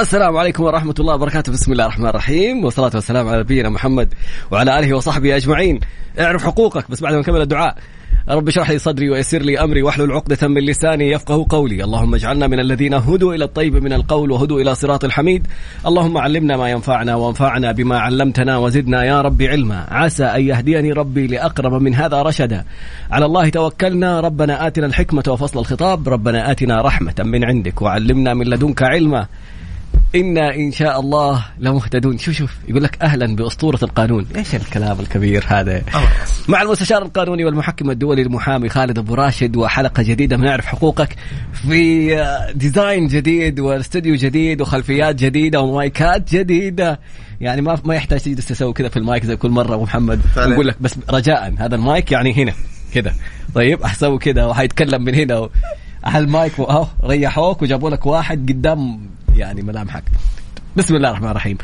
السلام عليكم ورحمة الله وبركاته. بسم الله الرحمن الرحيم. والصلاة والسلام على نبينا محمد وعلى آله وصحبه أجمعين. اعرف حقوقك بس بعد ما نكمل الدعاء. رب اشرح لي صدري ويسر لي أمري واحلل عقدة من لساني يفقه قولي، اللهم اجعلنا من الذين هدوا إلى الطيب من القول وهدوا إلى صراط الحميد، اللهم علمنا ما ينفعنا وانفعنا بما علمتنا وزدنا يا رب علما، عسى أن يهديني ربي لأقرب من هذا رشدا. على الله توكلنا، ربنا آتنا الحكمة وفصل الخطاب، ربنا آتنا رحمة من عندك وعلمنا من لدنك علما. وإنا إن شاء الله لمهتدون. شوف شوف يقول لك أهلا بأسطورة القانون. إيش الكلام الكبير هذا؟ مع المستشار القانوني والمحكم الدولي المحامي خالد أبو راشد وحلقة جديدة من نعرف حقوقك في design جديد واستوديو جديد وخلفيات جديدة ومايكات جديدة. يعني ما ما يحتاج تجلس تسوي كذا في المايك زي كل مرة أبو محمد. نقول لك بس رجاء هذا المايك يعني هنا كذا. طيب أحسوي كذا وحيتكلم من هنا. على المايك اهو ريحوك وجابوا لك واحد قدام يعني ملامحك. بسم الله الرحمن الرحيم.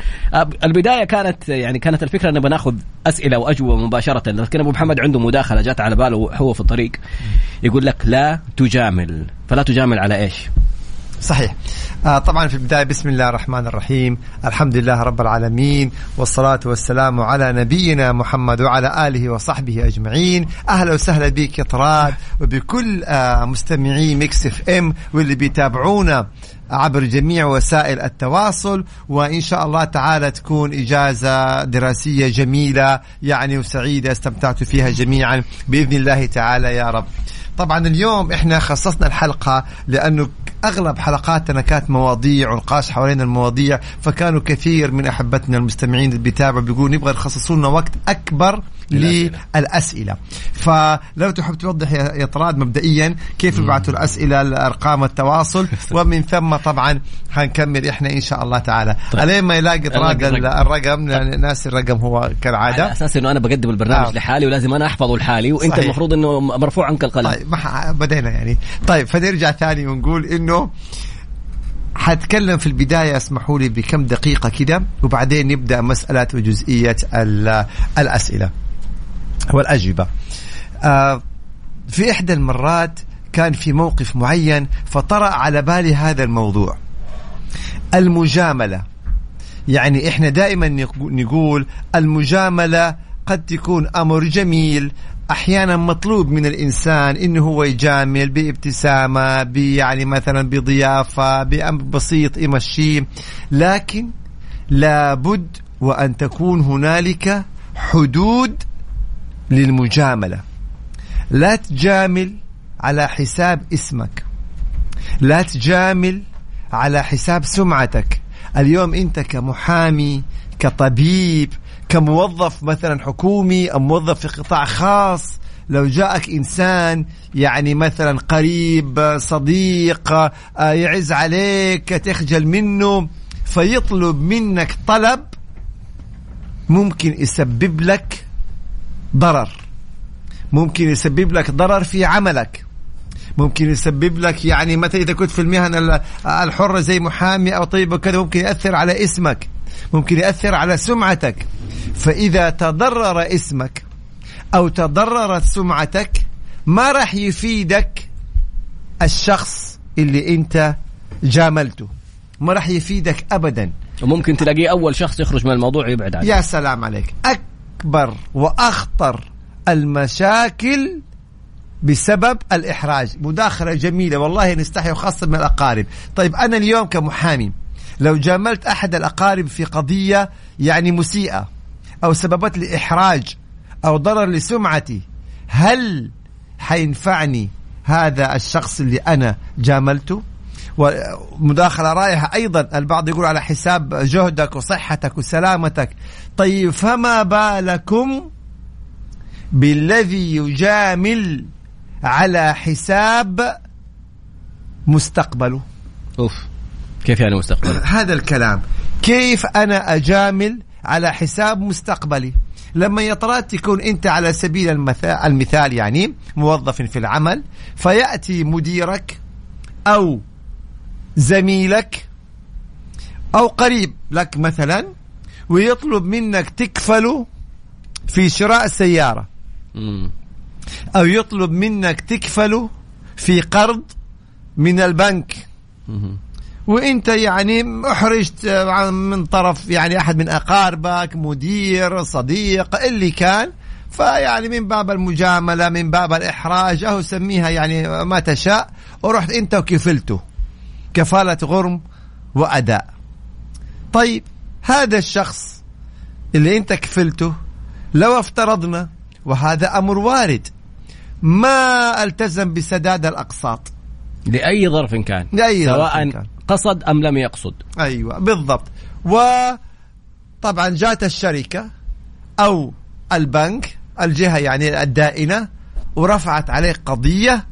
البداية كانت يعني كانت الفكرة إن بناخذ أسئلة وأجوبة مباشرة لكن أبو محمد عنده مداخلة جات على باله هو في الطريق يقول لك لا تجامل. فلا تجامل على إيش؟ صحيح. آه طبعا في البداية بسم الله الرحمن الرحيم. الحمد لله رب العالمين والصلاة والسلام على نبينا محمد وعلى آله وصحبه أجمعين. أهلا وسهلا بك يا طراد وبكل آه مستمعي ميكس إف إم واللي بيتابعونا. عبر جميع وسائل التواصل وإن شاء الله تعالى تكون إجازة دراسية جميلة يعني وسعيدة استمتعتوا فيها جميعا. بإذن الله تعالى يا رب. طبعا اليوم إحنا خصصنا الحلقة لأنه أغلب حلقاتنا كانت مواضيع ونقاش حوالين المواضيع فكانوا كثير من أحبتنا المستمعين اللي بيتابعوا بيقولوا نبغى يخصصوا لنا وقت أكبر للأسئلة. فلو تحب توضح يا طراد مبدئيا كيف يبعثوا الأسئلة لارقام التواصل ومن ثم طبعا حنكمل إحنا إن شاء الله تعالى. طيب. الين ما يلاقي طراد الرقم ناس الرقم هو كالعادة. على أساس إنه أنا بقدم البرنامج آه. لحالي ولازم أنا أحفظه لحالي وأنت صحيح. المفروض إنه مرفوع عنك القلم. طيب بدينا يعني. طيب فنرجع ثاني ونقول إنه حتكلم في البداية اسمحوا لي بكم دقيقة كده وبعدين نبدأ مسألة وجزئية الأسئلة. والأجوبة. آه في إحدى المرات كان في موقف معين فطرأ على بالي هذا الموضوع. المجاملة. يعني إحنا دائما نقول المجاملة قد تكون أمر جميل أحيانا مطلوب من الإنسان إنه هو يجامل بابتسامة يعني مثلا بضيافة بأمر بسيط يمشيه. لكن لابد وأن تكون هنالك حدود للمجاملة. لا تجامل على حساب اسمك. لا تجامل على حساب سمعتك. اليوم انت كمحامي كطبيب كموظف مثلا حكومي أو موظف في قطاع خاص لو جاءك إنسان يعني مثلا قريب صديق آه، يعز عليك تخجل منه فيطلب منك طلب ممكن يسبب لك ضرر. ممكن يسبب لك ضرر في عملك. ممكن يسبب لك يعني مثلا إذا كنت في المهنه الحرة زي محامي أو طيب وكذا ممكن يأثر على اسمك. ممكن يأثر على سمعتك. فإذا تضرر اسمك أو تضررت سمعتك ما راح يفيدك الشخص اللي أنت جاملته. ما راح يفيدك ابدا. وممكن تلاقيه أول شخص يخرج من الموضوع يبعد عنه. يا سلام عليك. أكبر وأخطر المشاكل بسبب الإحراج. مداخلة جميلة والله نستحي وخاصة من الأقارب. طيب أنا اليوم كمحامي لو جاملت أحد الأقارب في قضية يعني مسيئة أو سببت لي إحراج أو ضرر لسمعتي هل حينفعني هذا الشخص اللي أنا جاملته؟ ومداخلة رائعة. أيضا البعض يقول على حساب جهدك وصحتك وسلامتك طيب فما بالكم بالذي يجامل على حساب مستقبله؟ أوف كيف يعني مستقبله؟ هذا الكلام. كيف أنا أجامل على حساب مستقبلي؟ لما يطرات تكون أنت على سبيل المثال, يعني موظف في العمل فيأتي مديرك أو زميلك أو قريب لك مثلا ويطلب منك تكفله في شراء سيارة. أو يطلب منك تكفله في قرض من البنك. وإنت يعني احرجت من طرف يعني أحد من أقاربك مدير صديق اللي كان. فيعني من باب المجاملة من باب الإحراج أو سميها يعني ما تشاء. ورحت أنت وكفلته. كفالة غرم وأداء. طيب هذا الشخص اللي انت كفلته لو افترضنا وهذا أمر وارد ما التزم بسداد الأقساط؟ لأي ظرف كان لأي ظرف سواء كان. قصد أم لم يقصد. أيوه بالضبط. وطبعا جات الشركة أو البنك الجهة يعني الدائنة ورفعت عليك قضية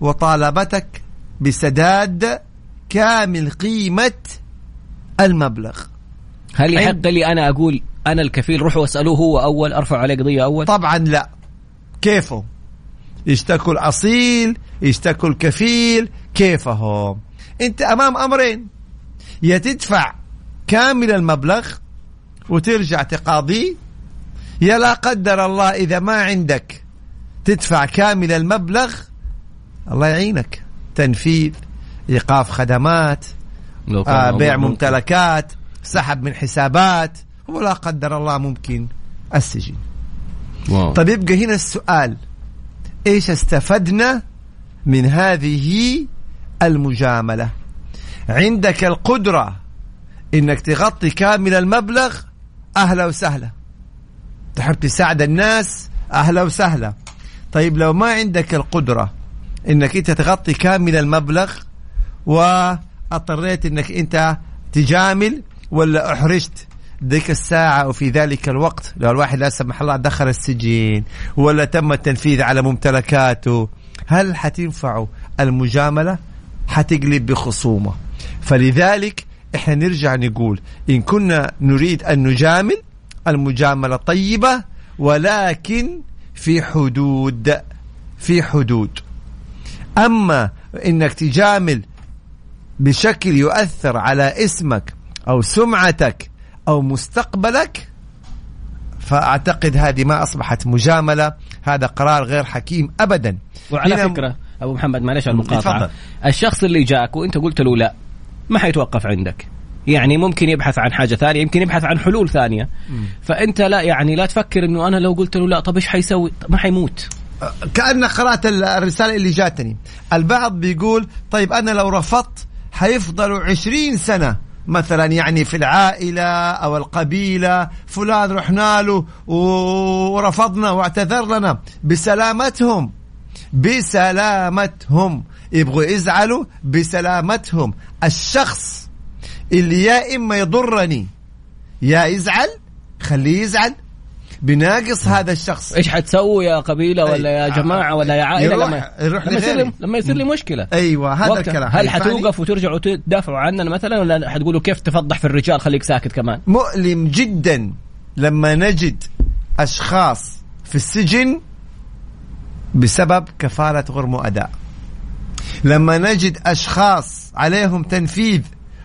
وطالبتك بسداد كامل قيمة المبلغ. هل يحق لي أنا أقول أنا الكفيل روحوا اسالوه هو أول أرفع عليه قضية أول؟ طبعا لا. كيفه يشتكوا الأصيل يشتكوا الكفيل كيفهم؟ أنت أمام أمرين. يا تدفع كامل المبلغ وترجع تقاضيه يا لا قدر الله إذا ما عندك تدفع كامل المبلغ الله يعينك. تنفيذ إيقاف خدمات آه بيع. ممتلكات. سحب من حسابات ولا قدر الله ممكن السجن. واو. طيب يبقى هنا السؤال إيش استفدنا من هذه المجاملة؟ عندك القدرة إنك تغطي كامل المبلغ أهلا وسهلا. تحب تساعد الناس؟ أهلا وسهلا. طيب لو ما عندك القدرة إنك أنت تغطي كامل المبلغ وأضطريت إنك أنت تجامل ولا أحرجت ذيك الساعة وفي ذلك الوقت؟ لو الواحد لا سمح الله دخل السجن ولا تم التنفيذ على ممتلكاته. هل حتنفعه المجاملة؟ حتقلب بخصومة. فلذلك إحنا نرجع نقول إن كنا نريد أن نجامل المجاملة طيبة ولكن في حدود في حدود. أما إنك تجامل بشكل يؤثر على اسمك أو سمعتك أو مستقبلك فأعتقد هذه ما أصبحت مجاملة هذا قرار غير حكيم ابدا. وعلى فكرة أبو محمد معلش على المقاطعة. تفضل. الشخص اللي جاك وأنت قلت له لا ما حيتوقف عندك. يعني ممكن يبحث عن حاجة ثانية يمكن يبحث عن حلول ثانية. فأنت لا يعني لا تفكر إنه أنا لو قلت له لا طب إيش حيسوي؟ ما حيموت. كأنك قرأت الرسالة اللي جاتني. البعض بيقول طيب أنا لو رفضت حيفضلوا عشرين سنة. مثلا يعني في العائلة أو القبيلة فلان رحنا له ورفضنا واعتذر لنا بسلامتهم بسلامتهم. يبغوا يزعلوا بسلامتهم. الشخص اللي يا إما يضرني يا يزعل خليه يزعل بناقص هذا الشخص. إيش حتسووا يا قبيلة ولا يا. جماعة ولا يا عائلة؟ يروح- لما يروح لما يصير. لي لما يصير لي مشكلة. أيوه هذا الكلام. هل حيفعني. حتوقف وترجعوا تدافعوا عننا مثلا ولا حتقولوا كيف تفضح في الرجال خليك ساكت كمان؟ مؤلم جدا لما نجد أشخاص في السجن بسبب كفالة غرم أداء. لما نجد أشخاص عليهم تنفيذ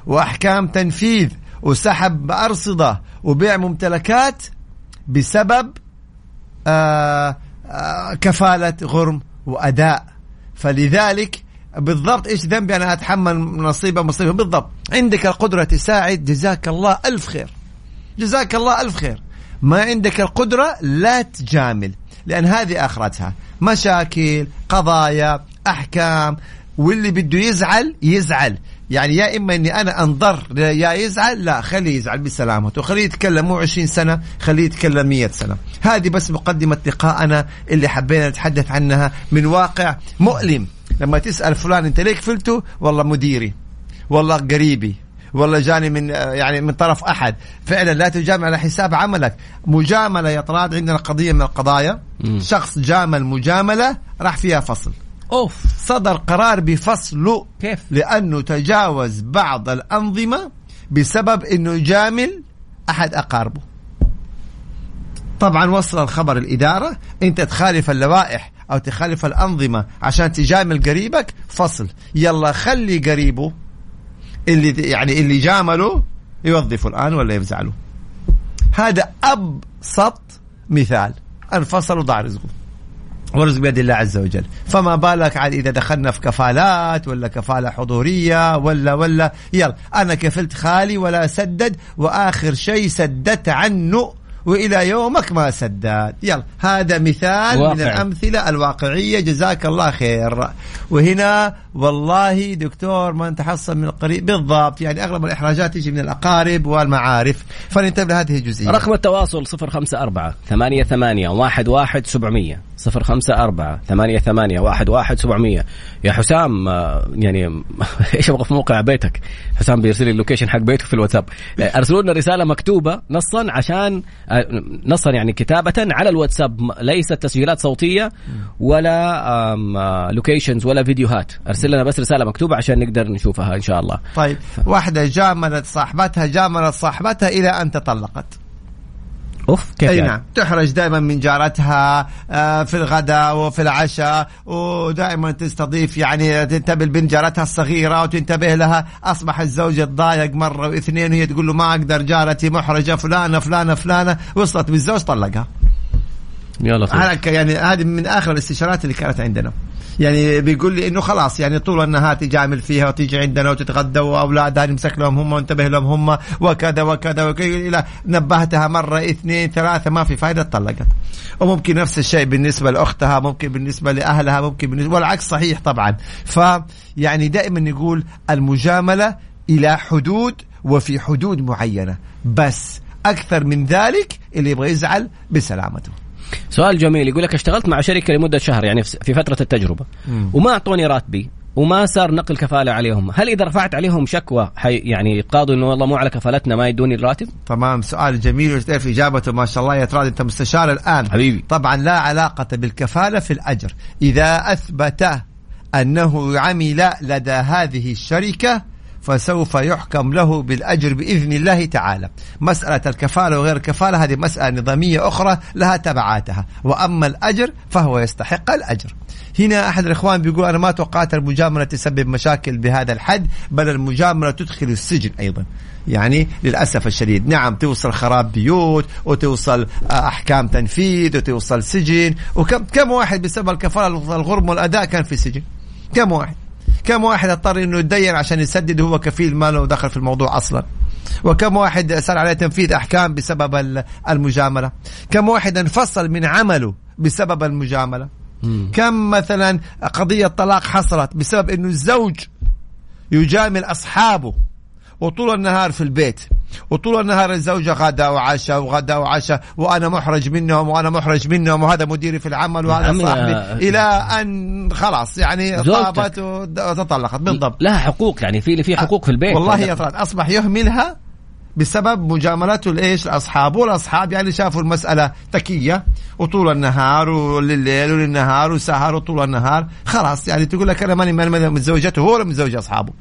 وأحكام تنفيذ وسحب ارصده وبيع ممتلكات بسبب آه آه كفالة غرم وأداء. فلذلك بالضبط إيش ذنبي أنا أتحمل نصيبة مصيبة؟ بالضبط. عندك القدرة تساعد. جزاك الله ألف خير. جزاك الله ألف خير. ما عندك القدرة لا تجامل لأن هذه آخرتها. مشاكل قضايا أحكام واللي بده يزعل يزعل. يعني يا إما إني أنا انضر يا يزعل لا خليه يزعل بسلامته خليه يتكلم مو 20 سنة خليه يتكلم 100 سنة. هذه بس مقدمة لقائنا اللي حبينا نتحدث عنها من واقع مؤلم. لما تسأل فلان أنت ليك فلته والله مديري. والله قريبي. والله جاني من يعني من طرف أحد. فعلا لا تجامل على حساب عملك. مجاملة يا طراد عندنا قضية من القضايا. مم. شخص جامل مجاملة راح فيها فصل. أوف صدر قرار بفصله كيف؟ لأنه تجاوز بعض الأنظمة بسبب إنه يجامل أحد أقاربه. طبعا وصل الخبر الإدارة أنت تخالف اللوائح أو تخالف الأنظمة عشان تجامل قريبك فصل. يلا خلي قريبه اللي يعني اللي جامله يوظفه الآن ولا يفزعله. هذا أبسط مثال. انفصل وضاع رزقه ورزق بيد الله عز وجل. فما بالك عاد إذا دخلنا في كفالات ولا كفالة حضورية ولا ولا. يلا أنا كفلت خالي ولا سدد وآخر شيء سددت عنه وإلى يومك ما سداد يلا هذا مثال واقع. من الأمثلة الواقعية. جزاك الله خير. وهنا والله دكتور ما نتحصل من القريب. بالضبط يعني أغلب الإحراجات تجي من الأقارب والمعارف. فننتبه لهذه الجزئية. رقم التواصل 054 88 11 700 054 88 11 700 يا حسام آه، يعني إيش أبغى في موقع بيتك؟ حسام بيرسل لي اللوكيشن حق بيته في الواتساب. آه، أرسلوا لنا رسالة مكتوبة نصا عشان آه، نصا يعني كتابة على الواتساب ليست تسجيلات صوتية ولا لوكيشنز ولا فيديوهات. أرسل لنا بس رسالة مكتوبة عشان نقدر نشوفها إن شاء الله. طيب واحدة جاملت صاحبتها جاملت صاحبتها إلى أن تطلقت. أوف كيف أي يعني؟ نعم تحرج دائما من جارتها آه، في الغداء وفي العشاء ودائما تستضيف يعني تنتبه لبنت جارتها الصغيرة وتنتبه لها أصبح الزوج يتضايق مرة واثنين وهي تقول له ما أقدر جارتي محرجة فلانة فلانة فلانة وصلت بالزوج طلقها يلا طيب. يعني هذه من آخر الاستشارات اللي كانت عندنا يعني بيقول لي إنه خلاص يعني طول النهار تجامل فيها وتيجي عندنا وتتغدى وأولادها نمسك لهم هم وانتبه لهم هم وكذا وكذا وكذا. نبهتها مرة اثنين ثلاثة ما في فائده طلقت وممكن نفس الشيء بالنسبة لأختها ممكن بالنسبة لأهلها ممكن بالنسبة والعكس صحيح طبعا. فيعني دائما نقول المجاملة إلى حدود وفي حدود معينة. بس أكثر من ذلك اللي يبغى يزعل بسلامته. سؤال جميل يقول لك اشتغلت مع شركة لمدة شهر يعني في فترة التجربة مم. وما أعطوني راتبي وما صار نقل كفالة عليهم، هل إذا رفعت عليهم شكوى حي يعني قاضوا إنه والله مو على كفالتنا ما يدوني الراتب؟ تمام سؤال جميل وتعرف إجابته؟ ما شاء الله يا تراد أنت مستشار الآن. حبيبي. طبعا لا علاقة بالكفالة في الأجر، إذا أثبت أنه عمل لدى هذه الشركة فسوف يحكم له بالأجر بإذن الله تعالى. مسألة الكفالة وغير الكفالة هذه مسألة نظامية أخرى لها تبعاتها. وأما الأجر فهو يستحق الأجر. هنا أحد الإخوان بيقول أنا ما توقعت المجاملة تسبب مشاكل بهذا الحد بل المجاملة تدخل السجن أيضا. يعني للأسف الشديد. نعم توصل خراب بيوت وتوصل أحكام تنفيذ وتوصل سجن. وكم كم واحد بسبب الكفالة الغرم والأداء كان في سجن كم واحد؟ كم واحد اضطر إنه يتدين عشان يسدد وهو كفيل ماله ودخل في الموضوع أصلا؟ وكم واحد صار عليه تنفيذ أحكام بسبب المجاملة؟ كم واحد انفصل من عمله بسبب المجاملة؟ مم. كم مثلا قضية طلاق حصلت بسبب إنه الزوج يجامل أصحابه وطول النهار في البيت؟ وطول النهار الزوجة غدا وعشاء وغدا وعشاء وأنا محرج منهم وأنا محرج منهم وهذا مديري في العمل وهذا صاحبي إلى أن خلاص يعني طابت وتطلقت. بالضبط لها حقوق يعني في في حقوق في البيت. والله يا فرد أصبح يهملها بسبب مجاملته لايش؟ لاصحابه والأصحاب يعني شافوا المسألة تكية وطول النهار ولليل وللنهار وسهر وطول النهار. خلاص يعني تقول لك أنا ماني متزوجته هو ولا متزوج أصحابه؟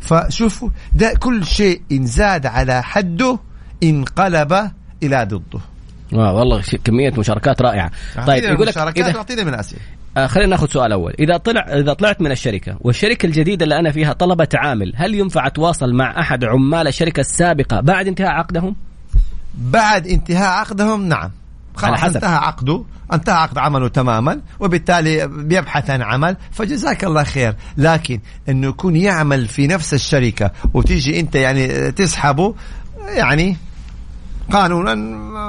فشوفوا ده كل شيء إن زاد على حده انقلب إلى ضده. آه والله كمية مشاركات رائعة. طيب يقول لك إذا أعطينا من الأسئلة آه خلينا ناخذ سؤال أول. إذا طلع إذا طلعت من الشركة والشركة الجديدة اللي أنا فيها طلبت عامل هل ينفع أتواصل مع أحد عمال الشركة السابقة بعد انتهاء عقدهم؟ بعد انتهاء عقدهم؟ نعم. خلاص انتهى عقده انتهى عقد عمله تماما وبالتالي بيبحث عن عمل فجزاك الله خير. لكن إنه يكون يعمل في نفس الشركة وتيجي أنت يعني تسحبه يعني قانونا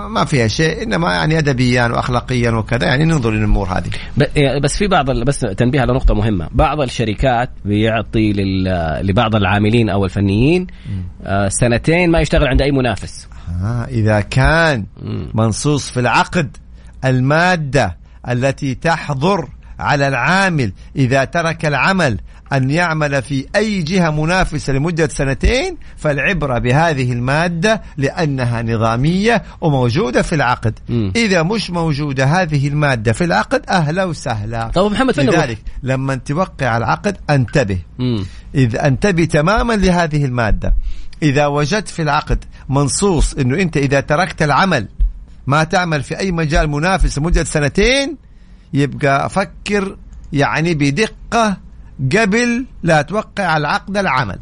ما فيها شيء إنما يعني ادبيا واخلاقيا وكذا يعني ننظر للأمور هذه. بس في بعض بس تنبيه على نقطة مهمة. بعض الشركات بيعطي لبعض العاملين أو الفنيين آه، سنتين ما يشتغل عند أي منافس. آه إذا كان منصوص في العقد المادة التي تحظر على العامل إذا ترك العمل أن يعمل في أي جهة منافسة لمدة سنتين فالعبرة بهذه المادة لأنها نظامية وموجودة في العقد. م. إذا مش موجودة هذه المادة في العقد أهلا وسهلا. طيب محمد لذلك لما توقع العقد انتبه. م. إذا انتبه تماما لهذه المادة. إذا وجدت في العقد منصوص أنه أنت إذا تركت العمل ما تعمل في أي مجال منافس لمدة سنتين يبقى فكر يعني بدقة قبل لا توقع العقد العمل.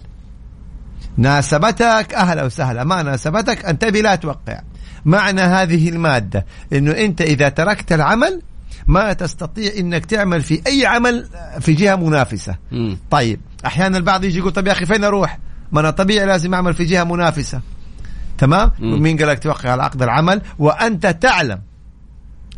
ناسبتك أهلا وسهلا ما ناسبتك؟ انتبه لا توقع. معنى هذه المادة أنه أنت إذا تركت العمل ما تستطيع إنك تعمل في أي عمل في جهة منافسة. مم. طيب أحيانا البعض يجي يقول طب يا أخي فين أروح؟ ما أنا طبيعي لازم اعمل في جهة منافسة. تمام؟ مم. مين قال لك توقع على عقد العمل. وأنت تعلم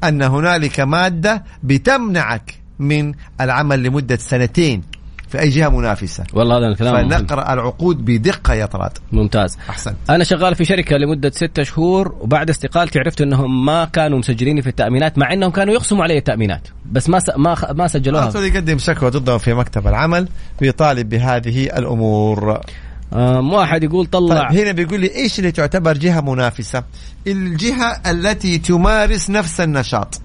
أن هنالك مادة بتمنعك من العمل لمدة سنتين في أي جهة منافسة. والله هذا الكلام مهم. فنقرأ العقود بدقة يا طراد. ممتاز. احسنت أنا شغال في شركة لمدة ستة شهور وبعد استقالتي عرفت إنهم ما كانوا مسجليني في التأمينات مع إنهم كانوا يقسموا علي التأمينات. بس ما س... ما خ... ما سجلوها. يقدم شكوى ضده في مكتب العمل ويطالب بهذه الأمور. واحد يقول طلع طيب هنا بيقول لي إيش اللي تعتبر جهة منافسة؟ الجهة التي تمارس نفس النشاط.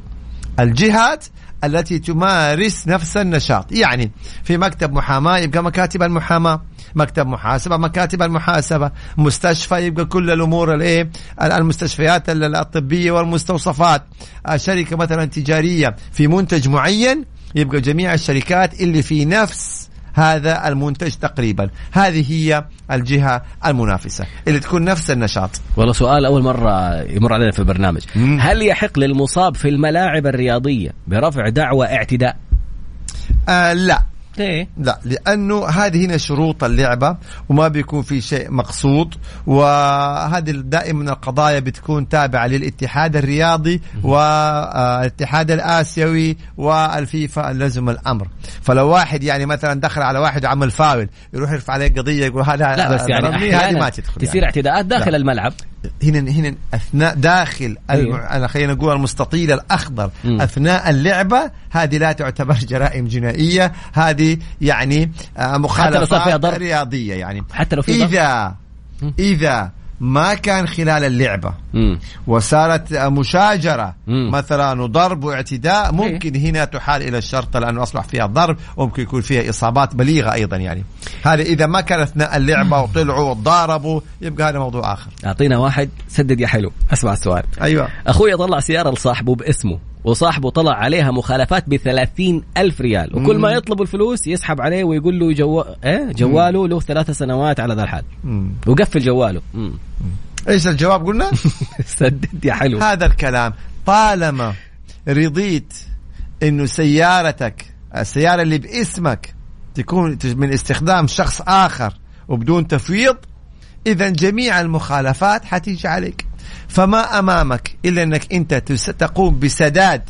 الجهات التي تمارس نفس النشاط، يعني في مكتب محاماة يبقى مكاتب المحاماة، مكتب محاسبة مكاتب المحاسبة، مستشفى يبقى كل الأمور الايه؟ المستشفيات الطبية والمستوصفات، آه، شركه مثلا تجارية في منتج معين يبقى جميع الشركات اللي في نفس هذا المنتج تقريبا. هذه هي الجهة المنافسة. اللي تكون نفس النشاط. والله سؤال أول مرة يمر علينا في البرنامج. مم. هل يحق للمصاب في الملاعب الرياضية برفع دعوى اعتداء؟ آه لا. ليه لا لأنه هذه هنا شروط اللعبة وما بيكون في شيء مقصود وهذه دائما القضايا بتكون تابعة للاتحاد الرياضي والاتحاد الآسيوي والفيفا اللزم الأمر فلو واحد يعني مثلا دخل على واحد وعمل فاول يروح يرفع عليه قضية يقول هذا لا بس يعني هذه ما تدخل تصير يعني. اعتداءات داخل لا. الملعب هنا هنا أثناء داخل أيوه. خلينا نقول المستطيل الأخضر مم. أثناء اللعبة هذه لا تعتبر جرائم جنائية هذه يعني آه، حتى لو صار فيها مخالفات ضرب؟ رياضية يعني حتى لو في؟ إذا مم. إذا ما كان خلال اللعبة. مم. وصارت مشاجرة. مم. مثلا وضرب واعتداء. ممكن هنا تحال إلى الشرطه لأنه أصبح فيها ضرب. وممكن يكون فيها إصابات بليغة أيضا يعني. هذا إذا ما كان أثناء اللعبة وطلعوا وضاربوا يبقى هذا موضوع آخر. أعطينا واحد. سدد يا حلو. أسمع السؤال. أيوه. أخوي طلع سيارة لصاحبه باسمه. وصاحبه طلع عليها مخالفات ب ألف ريال وكل ما. يطلب الفلوس يسحب عليه ويقول له جو... إيه؟ جواله له ثلاث سنوات على ذا الحال. وقفل جواله مم. إيش الجواب قلنا؟ سدد يا حلو هذا الكلام طالما رضيت إنه سيارتك السيارة اللي باسمك تكون من استخدام شخص آخر وبدون تفويض اذا جميع المخالفات حتيجي عليك فما أمامك إلا أنك أنت تقوم بسداد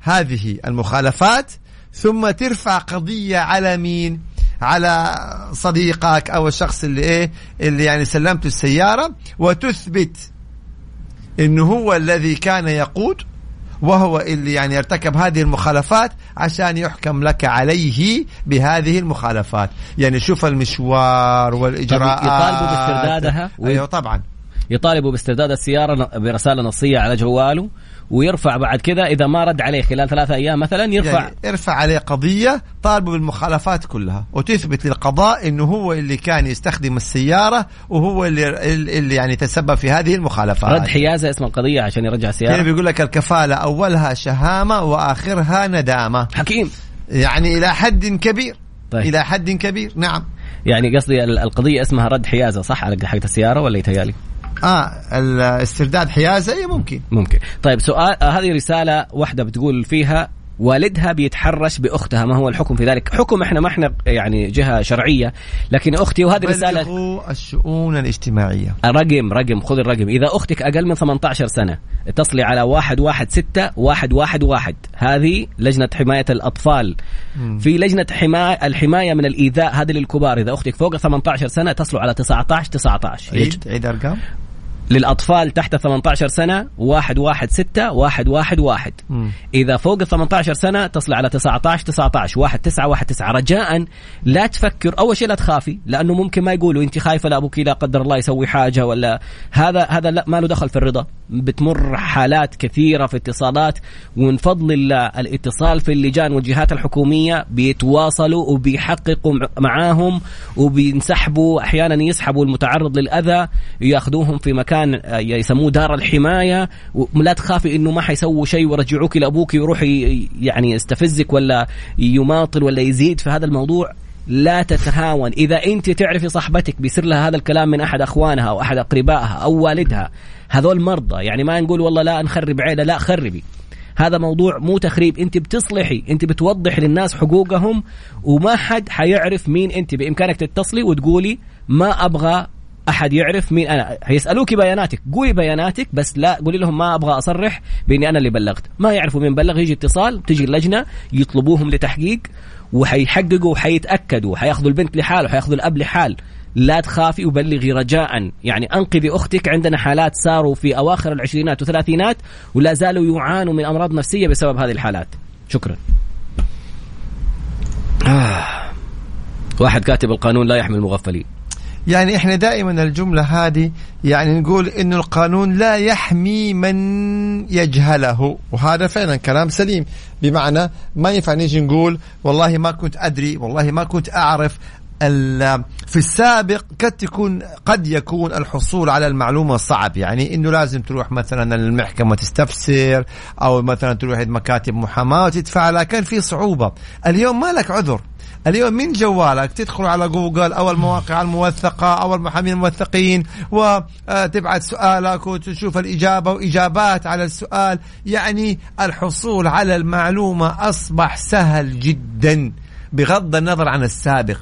هذه المخالفات ثم ترفع قضية على مين؟ على صديقك أو الشخص اللي إيه؟ اللي يعني سلمته السيارة وتثبت إنه هو الذي كان يقود وهو اللي يعني ارتكب هذه المخالفات عشان يحكم لك عليه بهذه المخالفات. يعني شوف المشوار والاجراءات يطالبوا باستردادها؟ أيوه طبعا. يطالبوا باسترداد السيارة برسالة نصية على جواله ويرفع بعد كذا إذا ما رد عليه خلال ثلاثة أيام مثلا يرفع. يعني ارفع عليه قضية طالبة بالمخالفات كلها وتثبت للقضاء إنه هو اللي كان يستخدم السيارة وهو اللي اللي يعني تسبب في هذه المخالفات. رد حيازة اسم القضية عشان يرجع السيارة. بيقول لك الكفالة أولها شهامة وآخرها ندامة. حكيم. يعني إلى حد كبير. طيب. إلى حد كبير. نعم. يعني قصدي ال- القضية اسمها رد حيازة صح؟ على حقت السيارة ولا يتهيألي؟ آه الاسترداد حيازة إيه ممكن. ممكن. طيب سؤال آه هذه رسالة واحدة بتقول فيها والدها بيتحرش بأختها ما هو الحكم في ذلك؟ حكم إحنا ما إحنا يعني جهة شرعية لكن أختي وهذه رسالة الشؤون الاجتماعية. رقم رقم خذ الرقم. إذا أختك أقل من 18 سنة اتصلي على واحد واحد ستة واحد واحد واحد. هذه لجنة حماية الأطفال. مم. في لجنة حماية الحماية من الإيذاء هذه للكبار. إذا أختك فوق 18 سنة اتصلوا على 19 19 عيد عيد أرقام. للأطفال تحت 18 سنة واحد واحد ستة واحد واحد واحد. مم. إذا فوق ال 18 سنة اتصل على 19 19 واحد تسعة واحد تسعة. رجاء لا تفكر أول شيء لا تخافي لأنه ممكن ما يقولوا أنت خايفة لأبوك لا قدر الله يسوي حاجة ولا هذا هذا لا ما له دخل في الرضا. بتمر حالات كثيرة في اتصالات ومن فضل الله الاتصال في اللجان والجهات الحكومية بيتواصلوا وبيحققوا مع- معاهم وبينسحبوا أحيانا يسحبوا المتعرض للأذى ياخذوهم في مكان آه، يسموه دار الحماية. ولا تخافي إنه ما حيسووا شيء ويرجعوك لابوك ويروح ي- يعني يستفزك ولا يماطل ولا يزيد في هذا الموضوع. لا تتهاون. إذا أنت تعرفي صاحبتك بيصير لها هذا الكلام من أحد أخوانها أو أحد أقربائها أو والدها هذول مرضى. يعني ما نقول والله لا نخرب عيلة لا خربي. هذا موضوع مو تخريب. أنت بتصلحي أنت بتوضح للناس حقوقهم وما حد حيعرف مين أنت. بإمكانك تتصلي وتقولي ما أبغى أحد يعرف مين أنا. هيسالوك بياناتك. قولي بياناتك بس لا قولي لهم ما أبغى أصرح بإني أنا اللي بلغت. ما يعرفوا مين بلغ. يجي اتصال تجي اللجنة يطلبوهم لتحقيق. وحيحققوا وحيتأكدوا وحيأخذوا البنت لحال وحيأخذوا الأب لحال. لا تخافي وبلغي رجاء. يعني أنقذي أختك عندنا حالات صاروا في أواخر العشرينات والثلاثينات ولا زالوا يعانوا من أمراض نفسية بسبب هذه الحالات. شكرا. آه. واحد كاتب القانون لا يحمي المغفلين. يعني إحنا دائما الجملة هذه يعني نقول انه القانون لا يحمي من يجهله وهذا فعلا كلام سليم. بمعنى ما ينفع نيجي نقول والله ما كنت أدري والله ما كنت أعرف. في السابق قد تكون قد يكون الحصول على المعلومة صعب. يعني إنه لازم تروح مثلا المحكمة تستفسر أو مثلا تروح مكاتب محاماة وتدفع لها كان في صعوبة. اليوم ما لك عذر. اليوم من جوالك تدخل على جوجل أو المواقع الموثقة أو المحامين الموثقين وتبعت سؤالك وتشوف الإجابة وإجابات على السؤال. يعني الحصول على المعلومة أصبح سهل جدا بغض النظر عن السابق.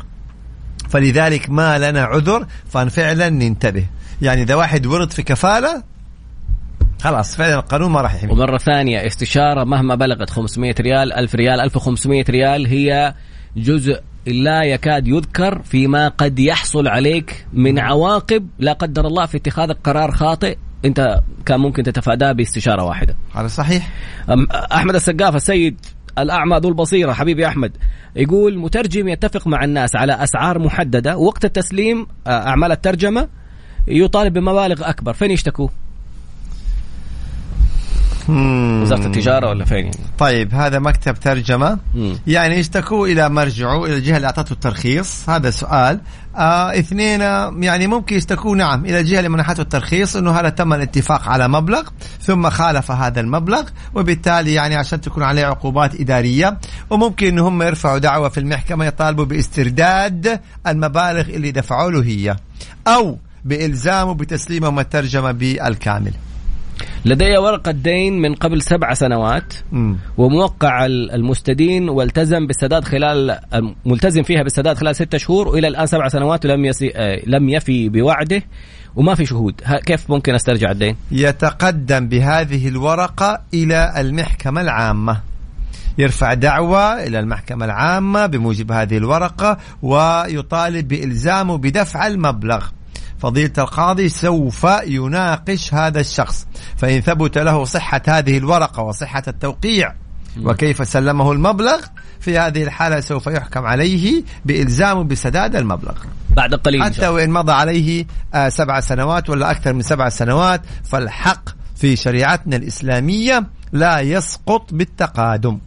فلذلك ما لنا عذر ففعلا ننتبه. يعني إذا واحد ورد في كفالة خلاص فعلا القانون ما راح يحمي. ومرة ثانية استشارة مهما بلغت 500 ريال 1000 ريال 1500 ريال هي جزء لا يكاد يذكر فيما قد يحصل عليك من عواقب لا قدر الله في اتخاذك قرار خاطئ انت كان ممكن تتفاداه باستشارة واحدة. هذا صحيح. أحمد السقاف السيد الأعمى ذو البصيرة حبيبي أحمد يقول مترجم يتفق مع الناس على أسعار محددة وقت التسليم أعمال الترجمة يطالب بمبالغ أكبر فين يشتكوا؟ وزارة التجارة ولا فين يعني؟ طيب هذا مكتب ترجمة مم. يعني يشتكوا إلى مرجعه إلى الجهه اللي أعطته الترخيص هذا سؤال آه اثنين يعني ممكن يشتكوا نعم إلى الجهه اللي منحته الترخيص إنه هذا تم الاتفاق على مبلغ ثم خالف هذا المبلغ وبالتالي يعني عشان تكون عليه عقوبات إدارية وممكن ان هم يرفعوا دعوة في المحكمة يطالبوا باسترداد المبالغ اللي دفعوا له هي أو بإلزامه بتسليمهم الترجمة بالكامل. لدي ورقة دين من قبل سبع سنوات وموقع المستدين والتزم بالسداد خلال ملتزم فيها بالسداد خلال ستة شهور وإلى الآن سبع سنوات ولم يسي آه، لم يفي بوعده وما في شهود. كيف ممكن أسترجع الدين؟ يتقدم بهذه الورقة إلى المحكمة العامة. يرفع دعوة إلى المحكمة العامة بموجب هذه الورقة ويطالب بإلزامه بدفع المبلغ. فضيلة القاضي سوف يناقش هذا الشخص. فإن ثبت له صحة هذه الورقة وصحة التوقيع وكيف سلمه المبلغ في هذه الحالة سوف يحكم عليه بإلزامه بسداد المبلغ. بعد قليل حتى وإن مضى عليه آه، سبع سنوات ولا أكثر من سبع سنوات فالحق في شريعتنا الإسلامية لا يسقط بالتقادم.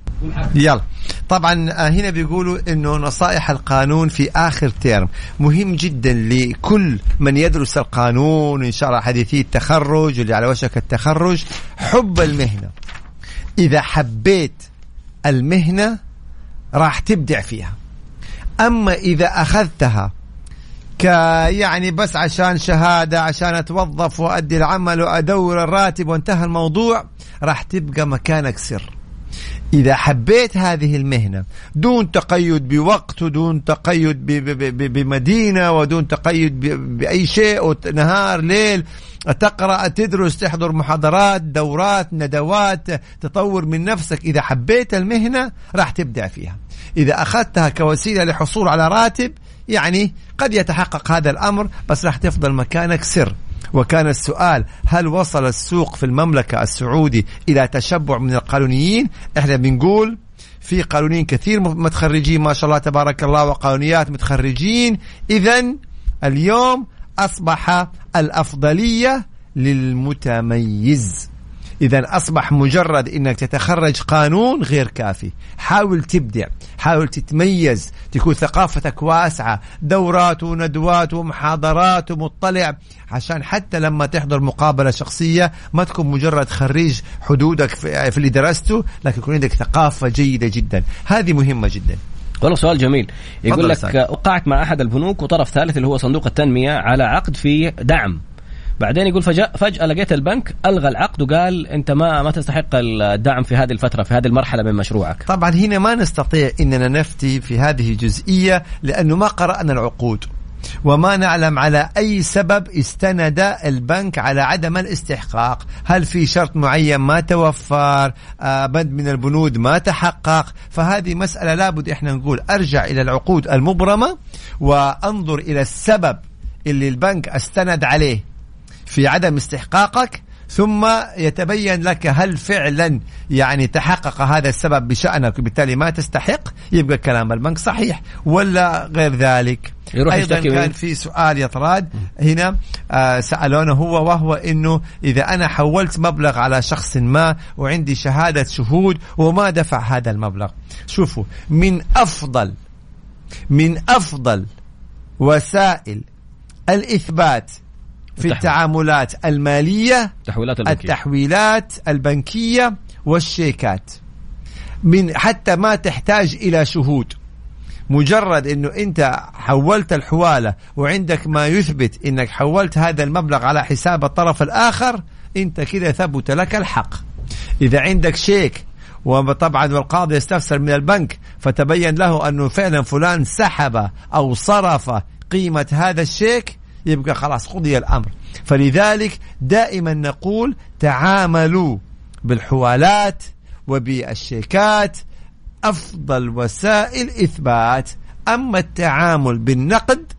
يلا. طبعا آه، هنا بيقولوا إنه نصائح القانون في آخر تيرم مهم جدا لكل من يدرس القانون إن شاء الله حديثي التخرج واللي على وشك التخرج حب المهنة. إذا حبيت المهنة راح تبدع فيها. أما إذا أخذتها ك يعني بس عشان شهادة عشان أتوظف وأدي العمل وأدور الراتب وانتهى الموضوع راح تبقى مكانك سر. إذا حبيت هذه المهنة دون تقيد بوقت ودون تقيد بمدينة ودون تقيد بأي شيء نهار ليل تقرأ تدرس تحضر محاضرات دورات ندوات تطور من نفسك. إذا حبيت المهنة راح تبدع فيها. إذا أخذتها كوسيلة للحصول على راتب يعني قد يتحقق هذا الأمر بس راح تفضل مكانك سر. وكان السؤال هل وصل السوق في المملكة السعودي إلى تشبع من القانونيين؟ إحنا بنقول في قانونيين كثير متخرجين ما شاء الله تبارك الله وقانونيات متخرجين. إذا اليوم أصبح الأفضلية للمتميز. إذا أصبح مجرد أنك تتخرج قانون غير كافي. حاول تبدع حاول تتميز تكون ثقافتك واسعة. دورات وندوات ومحاضرات ومطلع. عشان حتى لما تحضر مقابلة شخصية ما تكون مجرد خريج حدودك في اللي درسته لكن يكون عندك ثقافة جيدة جدا. هذه مهمة جدا. والله سؤال جميل. يقول لك وقعت مع أحد البنوك وطرف ثالث اللي هو صندوق التنمية على عقد في دعم. بعدين يقول فجأة, فجأة لقيت البنك ألغى العقد وقال أنت ما ما تستحق الدعم في هذه الفترة في هذه المرحلة من مشروعك. طبعا هنا ما نستطيع إننا نفتي في هذه الجزئيه لأنه ما قرأنا العقود وما نعلم على أي سبب استند البنك على عدم الاستحقاق، هل في شرط معين ما توفر، آه بند من البنود ما تحقق، فهذه مسألة لابد إحنا نقول أرجع إلى العقود المبرمة وأنظر إلى السبب اللي البنك استند عليه. في عدم استحقاقك ثم يتبين لك هل فعلا يعني تحقق هذا السبب بشأنك وبالتالي ما تستحق يبقى كلام البنك صحيح ولا غير ذلك يروح يشتكي كان؟ في سؤال يطراد هنا آه سألونه هو وهو إنه إذا أنا حولت مبلغ على شخص ما وعندي شهادة شهود وما دفع هذا المبلغ شوفوا من أفضل من أفضل وسائل الإثبات في. التعاملات المالية تحويلات البنكية. التحويلات البنكية والشيكات. من حتى ما تحتاج إلى شهود. مجرد إنه أنت حولت الحوالة وعندك ما يثبت إنك حولت هذا المبلغ على حساب الطرف الآخر أنت كده ثبت لك الحق. إذا عندك شيك وطبعا والقاضي يستفسر من البنك فتبين له أنه فعلا فلان سحب أو صرف قيمة هذا الشيك يبقى خلاص قضي الأمر. فلذلك دائما نقول تعاملوا بالحوالات وبالشيكات. أفضل وسائل إثبات. أما التعامل بالنقد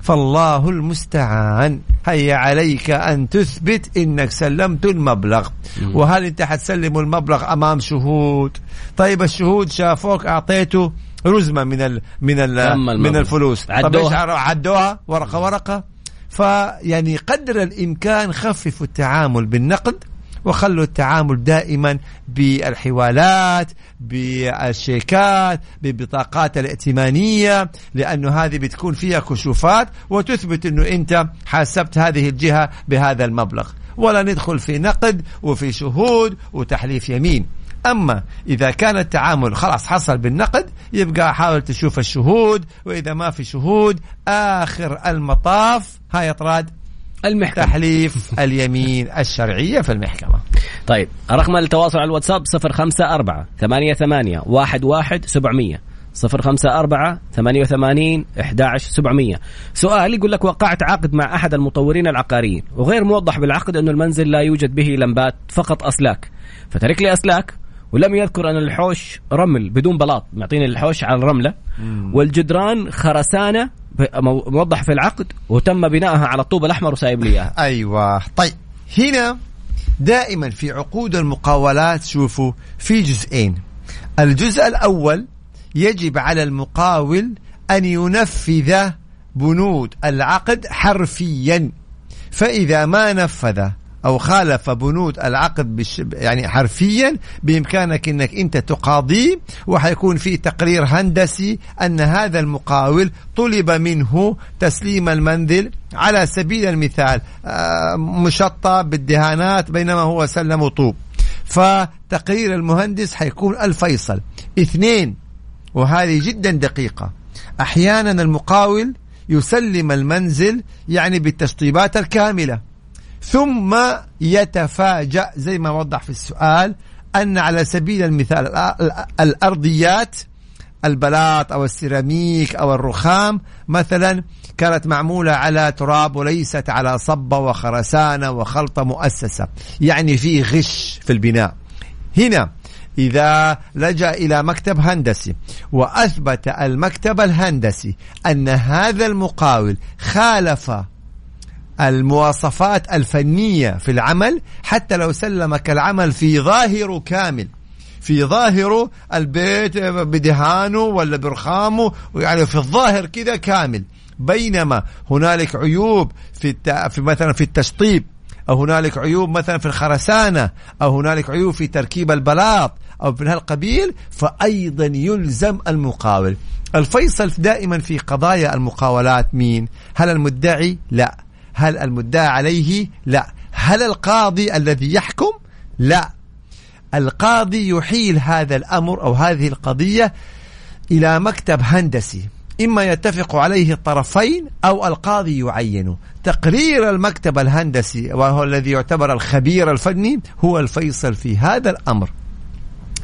فالله المستعان. هيا عليك أن تثبت إنك سلمت المبلغ. وهل أنت حتسلم المبلغ أمام شهود؟ طيب الشهود شافوك أعطيته. رزمة من ال من ال تم المبلغ. من الفلوس. عدوها. عدوها؟ ورقة ورقة. فيعني قدر الإمكان خففوا التعامل بالنقد وخلوا التعامل دائما بالحوالات بالشيكات بالبطاقات الائتمانية لأنه هذه بتكون فيها كشوفات وتثبت أنه أنت حاسبت هذه الجهة بهذا المبلغ. ولا ندخل في نقد وفي شهود وتحليف يمين. أما إذا كان التعامل خلاص حصل بالنقد يبقى حاول تشوف الشهود وإذا ما في شهود آخر المطاف هاي اطراد المحكمة. تحليف اليمين الشرعية في المحكمة. طيب رقم التواصل على الواتساب 054 88 11 700 054 88 11 700 سؤال يقول لك وقعت عقد مع أحد المطورين العقاريين وغير موضح بالعقد انه المنزل لا يوجد به لمبات فقط أسلاك. فترك لي أسلاك. ولم يذكر أن الحوش رمل بدون بلاط. معطيني الحوش على الرملة. والجدران مو- موضح في العقد وتم بنائها على الطوب الأحمر وسايب لي إياها. أيوة. طيب. هنا دائما في عقود المقاولات شوفوا في جزئين. الجزء الأول يجب على المقاول أن ينفذ بنود العقد حرفيا. فإذا ما نفذ أو خالف بنود العقد بش يعني حرفيا بإمكانك أنك أنت تقاضيه وحيكون في تقرير هندسي أن هذا المقاول طلب منه تسليم المنزل على سبيل المثال. آه، مشطب بالدهانات بينما هو سلم طوب. فتقرير المهندس حيكون الفيصل. اثنين وهذه جدا دقيقة. أحيانا المقاول يسلم المنزل يعني بالتشطيبات الكاملة. ثم يتفاجأ زي ما وضح في السؤال أن على سبيل المثال الأ- الأ- الأرضيات البلاط أو السيراميك أو الرخام مثلا كانت معمولة على تراب وليست على صبة وخرسانة وخلطة مؤسسة يعني في غش في البناء. هنا إذا لجأ إلى مكتب هندسي وأثبت المكتب الهندسي أن هذا المقاول خالف المواصفات الفنية في العمل حتى لو سلمك العمل في ظاهره كامل. في ظاهره البيت بدهانه ولا برخامه يعني في الظاهر كذا كامل. بينما هنالك عيوب في. في مثلا في التشطيب أو هنالك عيوب مثلا في الخرسانة أو هنالك عيوب في تركيب البلاط أو من هالقبيل فأيضا يلزم المقاول. الفيصل دائما في قضايا المقاولات مين؟ هل المدعي؟ لا. هل المدعى عليه؟ لا. هل القاضي الذي يحكم؟ لا. القاضي يحيل هذا الأمر أو هذه القضية إلى مكتب هندسي. إما يتفق عليه الطرفين أو القاضي يعينه تقرير المكتب الهندسي وهو الذي يعتبر الخبير الفني هو الفيصل في هذا الأمر.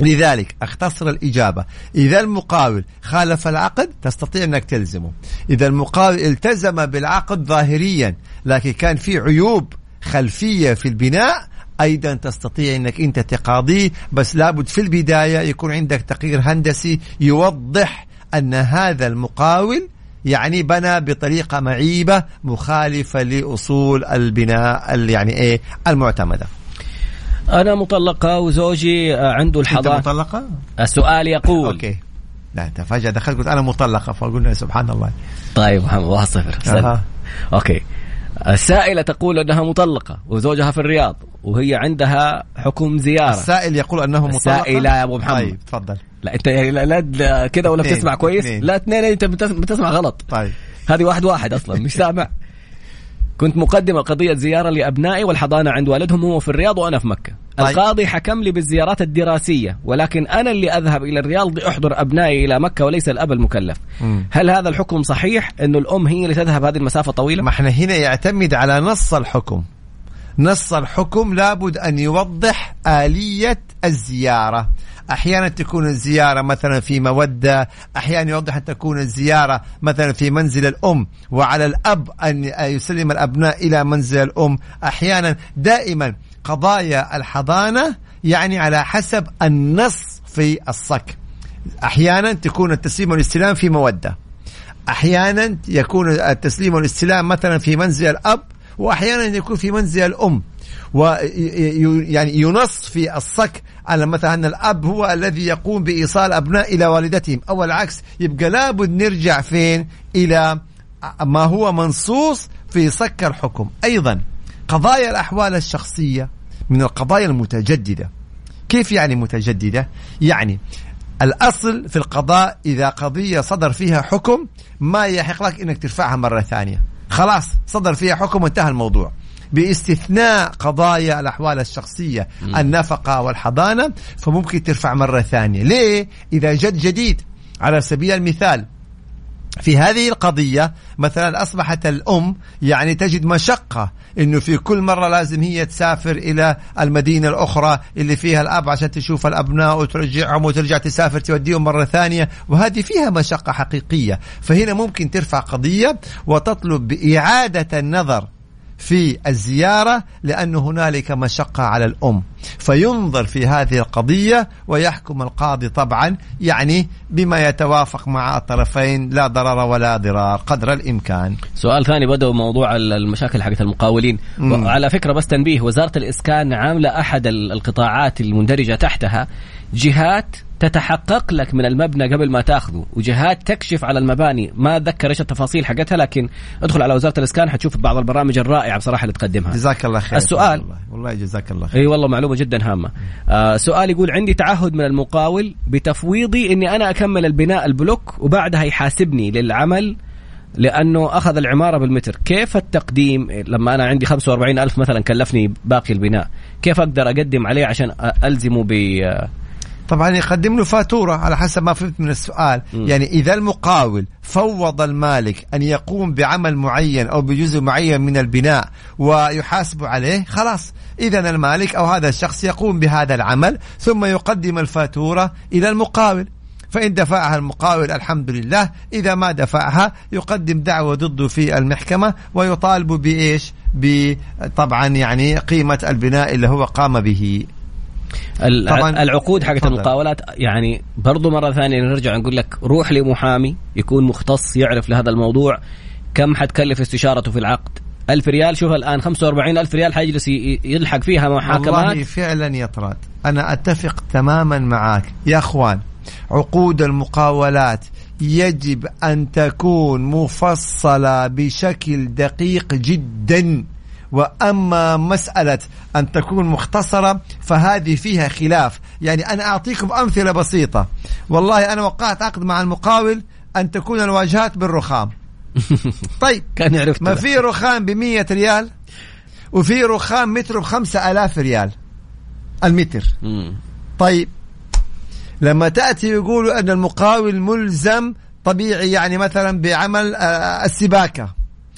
لذلك أختصر الإجابة. إذا المقاول خالف العقد تستطيع أنك تلزمه. إذا المقاول التزم بالعقد ظاهريا لكن كان في عيوب خلفية في البناء أيضا تستطيع أنك أنت تقاضيه. بس لابد في البداية يكون عندك تقرير هندسي يوضح أن هذا المقاول يعني بنى بطريقة معيبة مخالفة لأصول البناء يعني إيه المعتمدة. أنا مطلقة وزوجي عنده الحضانة. انت مطلقة؟ السؤال يقول. okay. لا أنت فجأة دخلت قلت أنا مطلقة فقلنا سبحان الله. طيب محمد 1 0 أها. okay. السائلة تقول أنها مطلقة وزوجها في الرياض وهي عندها حكم زيارة. السائل يقول أنه مطلقة؟ السائلة يا أبو محمد. طيب تفضل. لا أنت لا, لا كذا ولا. بتسمع كويس؟ اثنين. لا اثنين أنت بتس- بتسمع غلط. طيب. هذه واحد واحد أصلا مش سامع. كنت مقدمة قضية زيارة لأبنائي والحضانة عند والدهم هو في الرياض وأنا في مكة. طيب. القاضي حكم لي بالزيارات الدراسية ولكن أنا اللي أذهب إلى الرياض لأحضر أبنائي إلى مكة وليس الأب المكلف. هل هذا الحكم صحيح أنه الأم هي اللي تذهب هذه المسافة طويلة؟ ما إحنا هنا يعتمد على نص الحكم. نص الحكم لابد أن يوضح آلية الزيارة. أحيانا تكون الزيارة مثلا في مودة أحيانا يوضح أن تكون الزيارة مثلا في منزل الأم وعلى الأب أن يسلم الأبناء إلى منزل الأم. أحيانا دائما قضايا الحضانة يعني على حسب النص في الصك. أحيانا تكون التسليم والاستلام في مودة. أحيانا يكون التسليم والاستلام مثلا في منزل الأب وأحيانا يكون في منزل الأم. ويعني ينص في الصك على مثلا أن الأب هو الذي يقوم بإيصال أبناء إلى والدتهم. أو العكس يبقى لابد نرجع فين؟ إلى ما هو منصوص في صك الحكم. أيضا قضايا الأحوال الشخصية من القضايا المتجددة. كيف يعني متجددة؟ يعني الأصل في القضاء إذا قضية صدر فيها حكم ما يحق لك أنك ترفعها مرة ثانية. خلاص صدر فيها حكم وانتهى الموضوع. باستثناء قضايا الأحوال الشخصية النفقة والحضانة فممكن ترفع مرة ثانية. ليه؟ إذا جد جديد. على سبيل المثال في هذه القضية مثلا أصبحت الأم يعني تجد مشقة أنه في كل مرة لازم هي تسافر إلى المدينة الأخرى اللي فيها الأب عشان تشوف الأبناء وترجعهم وترجع تسافر توديهم مرة ثانية وهذه فيها مشقة حقيقية. فهنا ممكن ترفع قضية وتطلب بإعادة النظر في الزيارة لأن هنالك مشقة على الأم. فينظر في هذه القضية ويحكم القاضي طبعا يعني بما يتوافق مع الطرفين لا ضرر ولا ضرار قدر الإمكان. سؤال ثاني بدأوا موضوع ال- المشاكل حقت المقاولين. مم. وعلى فكرة بس تنبيه وزارة الإسكان عاملة أحد ال- القطاعات المندرجة تحتها جهات تتحقق لك من المبنى قبل ما تاخذه وجهات تكشف على المباني. ما أتذكر إيش التفاصيل حقتها لكن ادخل على وزارة الإسكان حتشوف بعض البرامج الرائعة بصراحة اللي تقدمها. جزاك الله خير. السؤال. والله, والله جزاك الله خير. إي والله معلومة جدا هامة. آه سؤال يقول عندي تعهد من المقاول بتفويضي إني أنا أكمل البناء البلوك وبعدها يحاسبني للعمل لأنه أخذ العمارة بالمتر. كيف التقديم؟ لما أنا عندي 45 ألف مثلا كلفني باقي البناء كيف أقدر أقدم عليه عشان ألزمه ب طبعا يقدم له فاتورة على حسب ما فهمت من السؤال. مم. يعني إذا المقاول فوض المالك أن يقوم بعمل معين أو بجزء معين من البناء ويحاسب عليه خلاص. إذا المالك أو هذا الشخص يقوم بهذا العمل ثم يقدم الفاتورة إلى المقاول. فإن دفعها المقاول الحمد لله. إذا ما دفعها يقدم دعوة ضده في المحكمة ويطالب بإيش؟ طبعا يعني قيمة البناء اللي هو قام به. العقود حقت. المقاولات يعني برضو مرة ثانية نرجع نقول لك روح لمحامي يكون مختص يعرف لهذا الموضوع. كم حتكلف استشارته في العقد؟ ألف ريال شوف الآن 45 ألف ريال حيجلس يلحق فيها والله محاكمات فعلا يا طراد أنا أتفق تماما معك يا أخوان عقود المقاولات يجب أن تكون مفصلة بشكل دقيق جدا. وأما مسألة أن تكون مختصرة فهذه فيها خلاف. يعني أنا أعطيكم أمثلة بسيطة. والله أنا وقعت عقد مع المقاول أن تكون الواجهات بالرخام. طيب كان عرفت ما في رخام ب 100 ريال؟ وفي رخام متر بخمسة آلاف ريال. المتر. طيب لما تأتي يقولوا أن المقاول ملزم طبيعي يعني مثلا بعمل آه، السباكة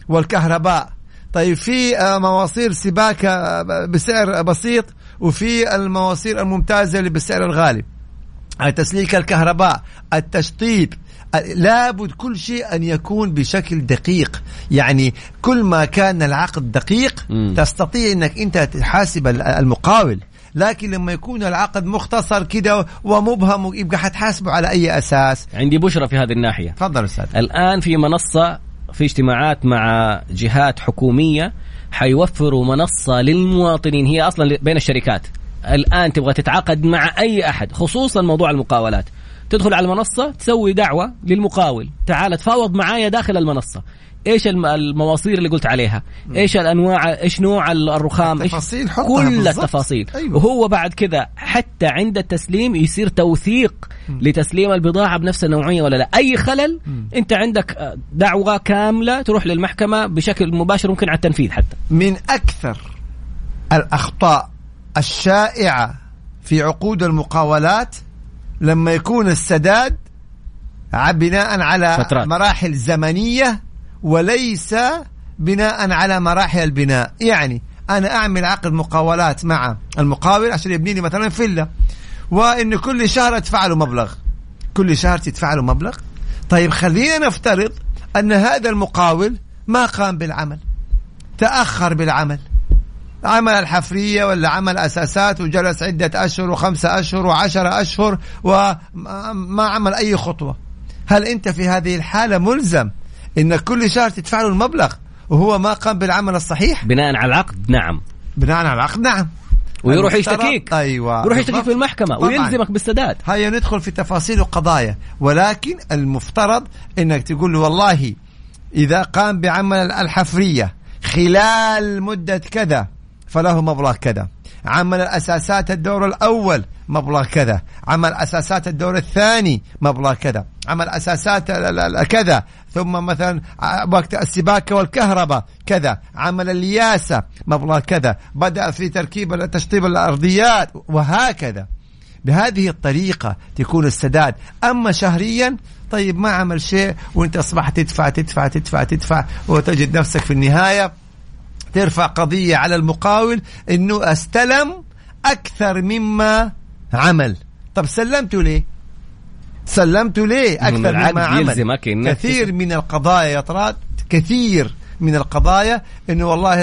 والكهرباء. طيب في آه، مواسير سباكة آه، بسعر بسيط وفي المواسير الممتازة اللي بالسعر الغالي. تسليك الكهرباء التشطيب لابد كل شيء أن يكون بشكل دقيق. يعني كل ما كان العقد دقيق مم. تستطيع أنك أنت تحاسب المقاول. لكن لما يكون العقد مختصر كده ومبهم يبقى حتحاسبه على أي أساس؟ عندي بشرى في هذه الناحية. تفضل أستاذ. الآن في منصة في اجتماعات مع جهات حكومية حيوفروا منصة للمواطنين. هي أصلا بين الشركات. الآن تبغى تتعاقد مع أي أحد خصوصا موضوع المقاولات. تدخل على المنصة تسوي دعوة للمقاول. تعال تفاوض معايا داخل المنصة. إيش الم- المواصير اللي قلت عليها؟ إيش الانواع إيش نوع الرخام؟ إيش كل بالضبط. التفاصيل. أيوة. وهو بعد كذا حتى عند التسليم يصير توثيق لتسليم البضاعة بنفس النوعية ولا لا. أي خلل أنت عندك آه، دعوة كاملة تروح للمحكمة بشكل مباشر ممكن على التنفيذ حتى. من أكثر الأخطاء الشائعة في عقود المقاولات لما يكون السداد بناء على فترات. مراحل زمنية وليس بناء على مراحل البناء. يعني أنا أعمل عقد مقاولات مع المقاول عشان يبني لي مثلا فيلا. وإن كل شهر أدفع له مبلغ. كل شهر تدفع له مبلغ. طيب خلينا نفترض أن هذا المقاول ما قام بالعمل. تأخر بالعمل. عمل الحفرية ولا عمل أساسات وجلس عدة أشهر وخمسة أشهر وعشرة أشهر وما عمل أي خطوة. هل أنت في هذه الحالة ملزم أنك كل شهر تدفع له المبلغ وهو ما قام بالعمل الصحيح. بناء على العقد نعم. بناء على العقد نعم. ويروح يشتكيك. أيوة يروح يشتكيك. في المحكمة طبعاً. ويلزمك بالسداد. هيا ندخل في تفاصيل وقضايا ولكن المفترض إنك تقول له والله إذا قام بعمل الحفرية خلال مدة كذا فله مبلغ كذا. عمل الاساسات الدور الأول مبلغ كذا. عمل أساسات الدور الثاني مبلغ كذا. عمل أساسات كذا ثم مثلا وقت السباكة والكهرباء كذا. عمل الياسة مبلغ كذا. بدأ في تركيب تشطيب الأرضيات وهكذا. بهذه الطريقة تكون السداد. أما شهريا طيب ما عمل شيء وأنت أصبحت تدفع تدفع تدفع تدفع وتجد نفسك في النهاية ترفع قضية على المقاول إنه أستلم أكثر مما عمل. طب سلمته ليه؟ سلمته ليه العقد مما عمل. كثير من القضايا يا طراد كثير من القضايا إنه والله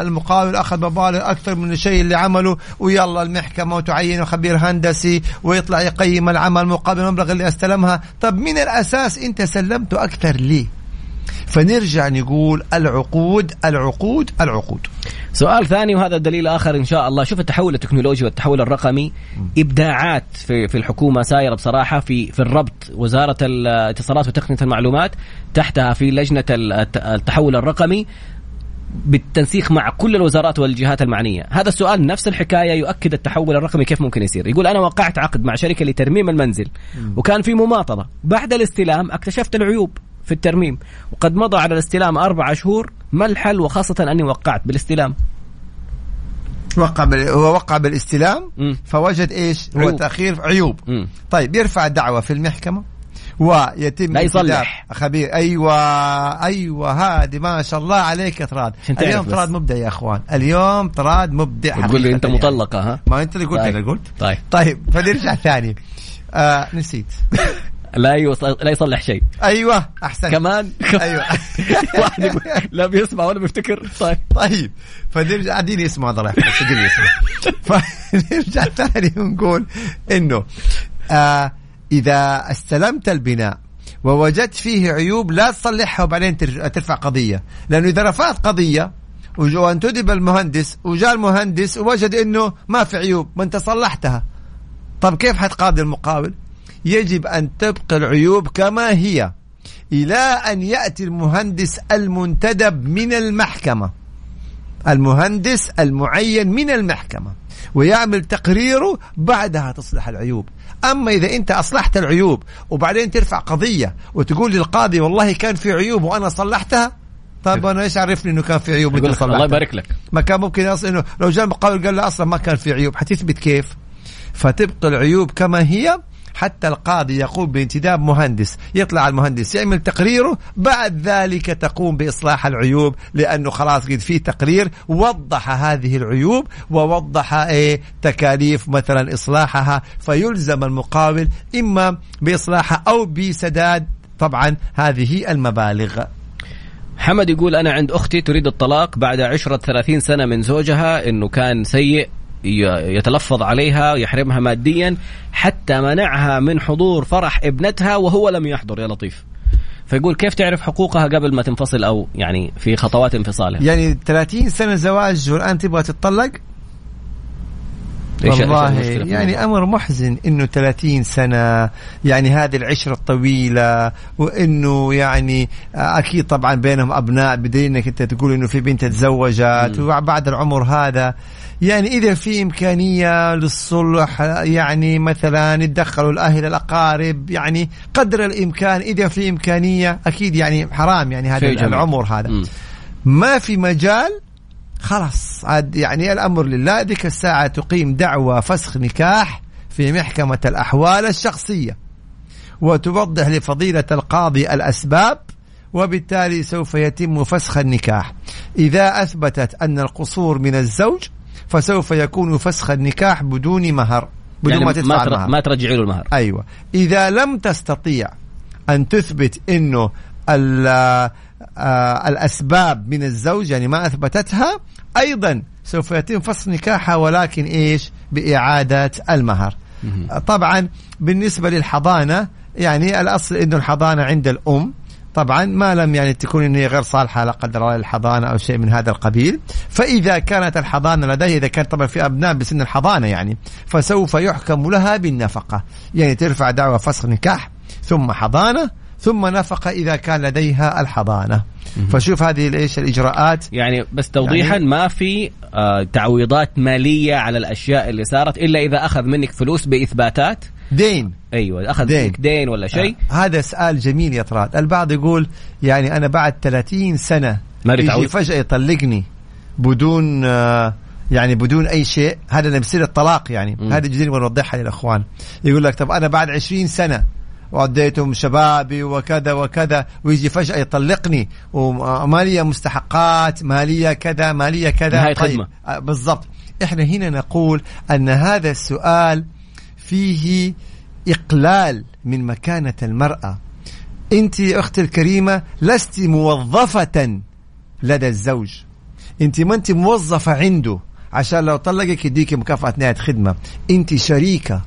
المقاول أخذ مبالغ أكثر من الشيء اللي عمله ويلا المحكمة وتعين خبير هندسي ويطلع يقيم العمل مقابل المبلغ اللي استلمها. طب من الأساس أنت سلمته أكثر ليه؟ فنرجع نقول العقود العقود العقود. سؤال ثاني وهذا دليل آخر إن شاء الله. شوف التحول التكنولوجي والتحول الرقمي. إبداعات في في الحكومة سايرة بصراحة في في الربط وزارة الاتصالات وتقنية المعلومات تحتها في لجنة الت- التحول الرقمي بالتنسيق مع كل الوزارات والجهات المعنية، هذا السؤال نفس الحكاية يؤكد التحول الرقمي كيف ممكن يصير، يقول أنا وقعت عقد مع شركة لترميم المنزل وكان في مماطلة، بعد الاستلام اكتشفت العيوب. في الترميم وقد مضى على الاستلام أربع شهور ما الحل وخاصة أني وقعت بالاستلام وقع بال... هو وقع بالاستلام مم. فوجد إيش هو عيوب. تأخير عيوب مم. طيب يرفع دعوة في المحكمة ويتم لا يصلح. خبير أيوه أيوه هذه ما شاء الله عليك يا طراد اليوم. طراد مبدع يا أخوان اليوم طراد مبدع تقول لي أنت يعني. مطلقة ها ما أنت اللي قلت طيب. أنا قلت طيب طيب فنرجع ثاني آه نسيت لا يوصل لا يصلح شيء. أيوه أحسن. كمان؟ أيوه. واحد يقول لا بيسمع ولا بيفتكر طيب. طيب. فنرجع قاعدين يسمعوا هذا الله قاعدين يسمعوا فنرجع ثاني ونقول إنه آه إذا استلمت البناء ووجدت فيه عيوب لا تصلحها وبعدين تر- ترفع قضية. لأنه إذا رفعت قضية وانتدب المهندس وجاء المهندس ووجد إنه ما في عيوب ما انت صلحتها. طب كيف حتقاضي المقاول يجب أن تبقى العيوب كما هي إلى أن يأتي المهندس المنتدب من المحكمة. المهندس المعين من المحكمة ويعمل تقريره بعدها تصلح العيوب. أما إذا أنت أصلحت العيوب وبعدين ترفع قضية وتقول للقاضي والله كان في عيوب وأنا صلحتها طب أنا إيش عرفني إنه كان في عيوب؟ الله يبارك لك. ما كان ممكن أصلا إنه لو جاء المقاول قال له أصلا ما كان في عيوب. حتثبت كيف؟ فتبقى العيوب كما هي حتى القاضي يقوم بانتداب مهندس يطلع المهندس يعمل تقريره بعد ذلك تقوم بإصلاح العيوب لأنه خلاص قد في تقرير وضح هذه العيوب ووضح إيه تكاليف مثلا إصلاحها فيلزم المقاول إما بإصلاحها أو بسداد طبعا هذه المبالغ. حمد يقول أنا عند أختي تريد الطلاق بعد عشرة ثلاثين سنة من زوجها أنه كان سيء. يتلفظ عليها يحرمها ماديا حتى منعها من حضور فرح ابنتها وهو لم يحضر يا لطيف. فيقول كيف تعرف حقوقها قبل ما تنفصل أو يعني في خطوات انفصالها؟ يعني 30 سنة زواج والآن تبغى تتطلق؟ والله يعني أمر محزن إنه 30 سنة يعني هذه العشرة الطويلة وإنه يعني أكيد طبعا بينهم أبناء بدين انك أنت تقول إنه في بنت تزوجت وبعد العمر هذا يعني إذا في إمكانية للصلح يعني مثلا يتدخلوا الأهل الأقارب يعني قدر الإمكان إذا في إمكانية أكيد يعني حرام يعني هذا العمر هذا. م. ما في مجال خلاص عاد يعني الأمر لله. ذيك الساعة تقيم دعوى فسخ نكاح في محكمة الأحوال الشخصية وتوضح لفضيلة القاضي الأسباب وبالتالي سوف يتم فسخ النكاح. إذا أثبتت أن القصور من الزوج فسوف يكون فسخ النكاح بدون مهر بدون يعني ما تدفع ما, المهر. ما ترجعي له المهر. أيوه. إذا لم تستطيع أن تثبت إنه آه الأسباب من الزوج يعني ما أثبتتها أيضا سوف يتم فصل نكاحها ولكن إيش؟ بإعادة المهر. طبعا بالنسبة للحضانة يعني الأصل إنه الحضانة عند الأم طبعا ما لم يعني تكون إنه غير صالحة لا قدر الله للحضانة أو شيء من هذا القبيل. فإذا كانت الحضانة لديه إذا كانت طبعا في أبناء بسن الحضانة يعني فسوف يحكم لها بالنفقة. يعني ترفع دعوى فسخ نكاح ثم حضانة ثم نفقة إذا كان لديها الحضانة. فشوف هذه إيش الإجراءات. يعني بس توضيحا يعني ما في آه تعويضات مالية على الأشياء اللي صارت إلا إذا أخذ منك فلوس بإثباتات؟ دين. أيوه أخذ دين, منك دين ولا شيء. آه. هذا سؤال جميل يا طراد. البعض يقول يعني أنا بعد 30 سنة ما يجي فجأة يطلقني بدون آه يعني بدون أي شيء. هذا بيصير الطلاق يعني. م. هذه جديد نوضحها للأخوان. يقول لك طب أنا بعد 20 سنة وأديتهم شبابي وكذا وكذا ويجي فجأة يطلقني ومالية مستحقات مالية كذا مالية كذا. نهاية طيب. آه، بالضبط. إحنا هنا نقول أن هذا السؤال فيه إقلال من مكانة المرأة. أنت أختي الكريمة لست موظفة لدى الزوج. أنت ما أنت موظفة عنده. عشان لو طلقك يديك مكافأة نهاية خدمة. أنت شريكة.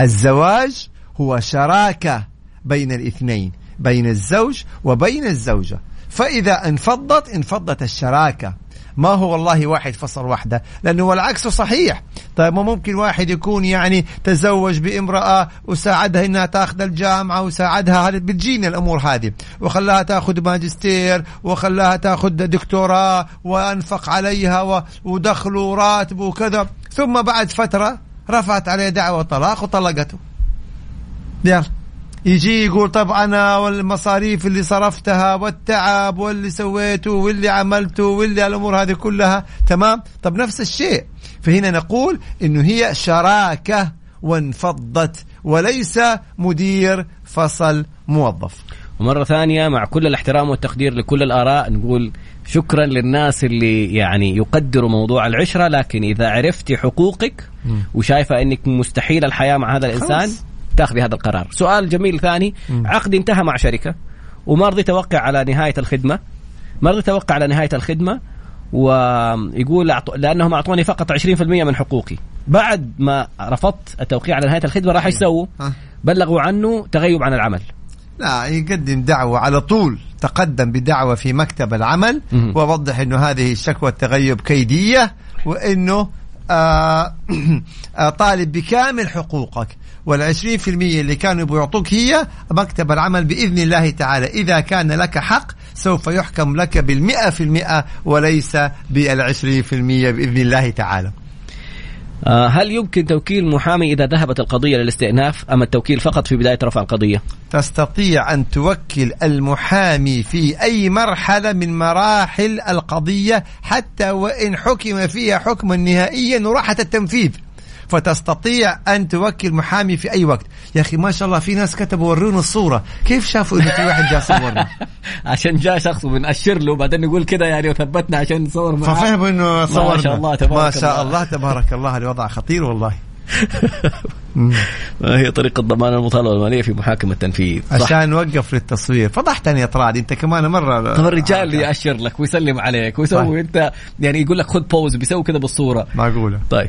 الزواج هو شراكة بين الاثنين بين الزوج وبين الزوجة. فإذا انفضت انفضت الشراكة. ما هو والله واحد فصل واحدة لأنه والعكس صحيح. طيب ما ممكن واحد يكون يعني تزوج بامرأة وساعدها إنها تاخذ الجامعة وساعدها هذه بتجينا الأمور هذه. وخلاها تاخذ ماجستير وخلاها تاخذ دكتوراه وأنفق عليها ودخل وراتب وكذا. ثم بعد فترة رفعت عليه دعوة طلاق وطلقته. يلا. يجي يقول طب أنا والمصاريف اللي صرفتها والتعب واللي سويته واللي عملته واللي الأمور هذه كلها تمام؟ طب نفس الشيء. فهنا نقول إنه هي شراكة وانفضت وليس مدير فصل موظف. ومرة ثانية مع كل الاحترام والتقدير لكل الآراء نقول شكرا للناس اللي يعني يقدروا موضوع العشرة لكن إذا عرفتي حقوقك وشايفة أنك مستحيل الحياة مع هذا الإنسان خلص. تاخذي هذا القرار. سؤال جميل ثاني. عقد انتهى مع شركة وما رضي توقع على نهاية الخدمة. ما رضي توقع على نهاية الخدمة ويقول لأنهم أعطوني فقط 20% من حقوقي. بعد ما رفضت التوقيع على نهاية الخدمة راح يسووا. بلغوا عنه تغيب عن العمل. لا يقدم دعوة على طول. تقدم بدعوة في مكتب العمل. ووضح إنه هذه الشكوى التغيب كيدية وإنه آه طالب بكامل حقوقك والعشرين في المية اللي كانوا بيعطوك هي مكتب العمل بإذن الله تعالى. إذا كان لك حق سوف يحكم لك بالمئة في المئة وليس بالعشرين في المية بإذن الله تعالى. آه، هل يمكن توكيل محامي إذا ذهبت القضية للاستئناف أم التوكيل فقط في بداية رفع القضية؟ تستطيع أن توكل المحامي في أي مرحلة من مراحل القضية حتى وإن حكم فيها حكما نهائيا وراحة التنفيذ. فتستطيع أن توكل محامي في أي وقت. يا أخي ما شاء الله في ناس كتبوا ورونا الصورة. كيف شافوا إنه في واحد جاء صورنا عشان جاء شخص وبنأشر له بعدين نقول كذا يعني وثبتنا عشان نصور معاه ففهموا إنه صورنا ما شاء الله تبارك ما شاء الله. الله تبارك الله الوضع خطير والله. ما هي طريقة ضمان المطالبة المالية في محاكم التنفيذ. عشان نوقف للتصوير. فضحتني يا طراد أنت كمان مرة. طب الرجال اللي يأشر لك ويسلم عليك ويسوي. أنت يعني يقول لك خذ بوز بيسوي كذا بالصورة. معقولة. طيب.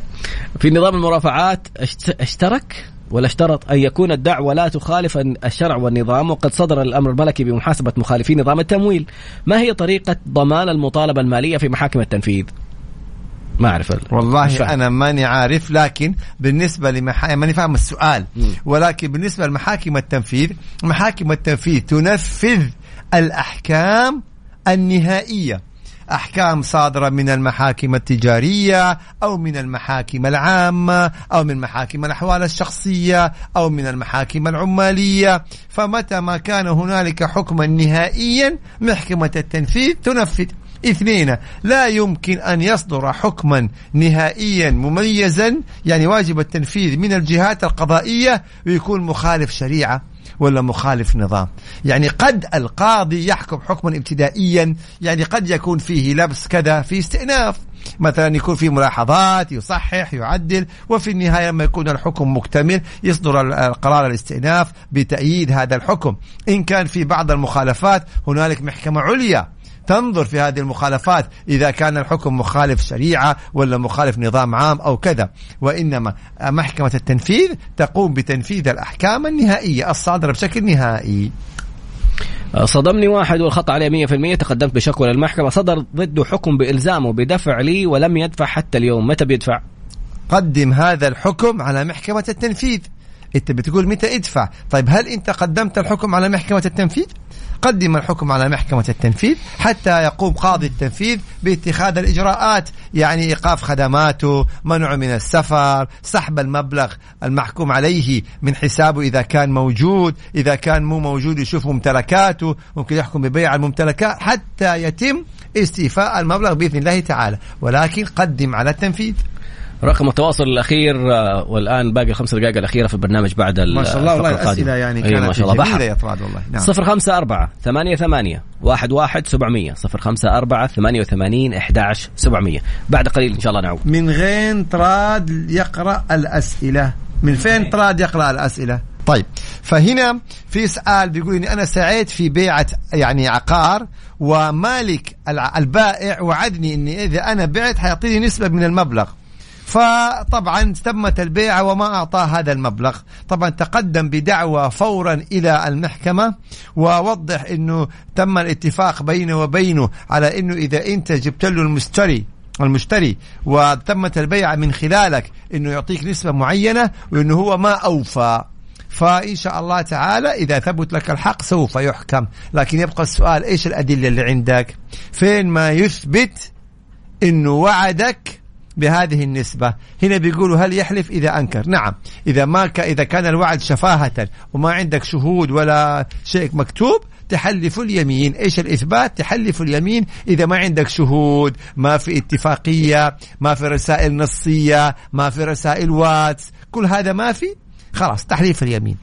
في نظام المرافعات أشت- اشترك ولا اشترط أن يكون الدعوة لا تخالف الشرع والنظام وقد صدر الأمر الملكي بمحاسبة مخالفي نظام التمويل. ما هي طريقة ضمان المطالبة المالية في محاكم التنفيذ؟ ما مش والله. أنا ماني عارف لكن بالنسبة لمحا... ماني فاهم السؤال مم. ولكن بالنسبة لمحاكم التنفيذ محاكم التنفيذ تنفذ الأحكام النهائية أحكام صادرة من المحاكم التجارية أو من المحاكم العامة أو من محاكم الأحوال الشخصية أو من المحاكم العمالية فمتى ما كان هنالك حكما نهائيا محكمة التنفيذ تنفذ اثنين لا يمكن أن يصدر حكما نهائيا مميزا يعني واجب التنفيذ من الجهات القضائية ويكون مخالف شريعة ولا مخالف نظام. يعني قد القاضي يحكم حكما ابتدائيا يعني قد يكون فيه لبس كذا في استئناف. مثلا يكون في ملاحظات يصحح يعدل وفي النهاية لما يكون الحكم مكتمل يصدر ال- القرار الاستئناف بتأييد هذا الحكم. إن كان في بعض المخالفات هنالك محكمة عليا. تنظر في هذه المخالفات إذا كان الحكم مخالف شريعة ولا مخالف نظام عام أو كذا. وإنما محكمة التنفيذ تقوم بتنفيذ الأحكام النهائية الصادرة بشكل نهائي. صدمني واحد والخطأ عليه 100% تقدمت بشكوى للمحكمة. صدر ضده حكم بإلزامه بدفع لي ولم يدفع حتى اليوم. متى بيدفع؟ قدم هذا الحكم على محكمة التنفيذ. إنت بتقول متى ادفع طيب هل انت قدمت الحكم على محكمة التنفيذ؟ قدم الحكم على محكمة التنفيذ حتى يقوم قاضي التنفيذ باتخاذ الإجراءات يعني إيقاف خدماته منع من السفر سحب المبلغ المحكوم عليه من حسابه إذا كان موجود إذا كان مو موجود يشوف ممتلكاته ممكن يحكم ببيع الممتلكات حتى يتم استيفاء المبلغ بإذن الله تعالى ولكن قدم على التنفيذ. رقم التواصل الأخير آه، والآن باقي الخمس دقائق الأخيرة في البرنامج بعد ما شاء الله والله. الأسئلة يعني أيوة كانت ما شاء الله. بحر يا طراد والله. نعم. صفر خمسة أربعة ثمانية ثمانية واحد واحد سبعمية صفر خمسة أربعة ثمانية وثمانين إحداش سبعمية. بعد قليل إن شاء الله نعود. من غين طراد يقرأ الأسئلة. من فين طراد يقرأ الأسئلة؟ طيب فهنا في سؤال بيقول إني أنا سعيت في بيعة يعني عقار ومالك البائع وعدني إني إذا أنا بعت حيعطيني نسبة من المبلغ. فطبعا تمت البيعة وما أعطاه هذا المبلغ. طبعا تقدم بدعوى فورا إلى المحكمة ووضح أنه تم الاتفاق بينه وبينه على أنه إذا أنت جبت له المشتري المشتري وتمت البيعة من خلالك أنه يعطيك نسبة معينة وأنه هو ما أوفى. فإن شاء الله تعالى إذا ثبت لك الحق سوف يحكم. لكن يبقى السؤال إيش الأدلة اللي عندك؟ فين ما يثبت إنه وعدك بهذه النسبة. هنا بيقولوا هل يحلف؟ إذا أنكر. نعم. إذا ما ك... إذا كان الوعد شفاهة وما عندك شهود ولا شيء مكتوب تحلف اليمين. إيش الإثبات؟ تحلف اليمين إذا ما عندك شهود. ما في اتفاقية ما في رسائل نصية ما في رسائل واتس. كل هذا ما في؟ خلاص تحليف اليمين.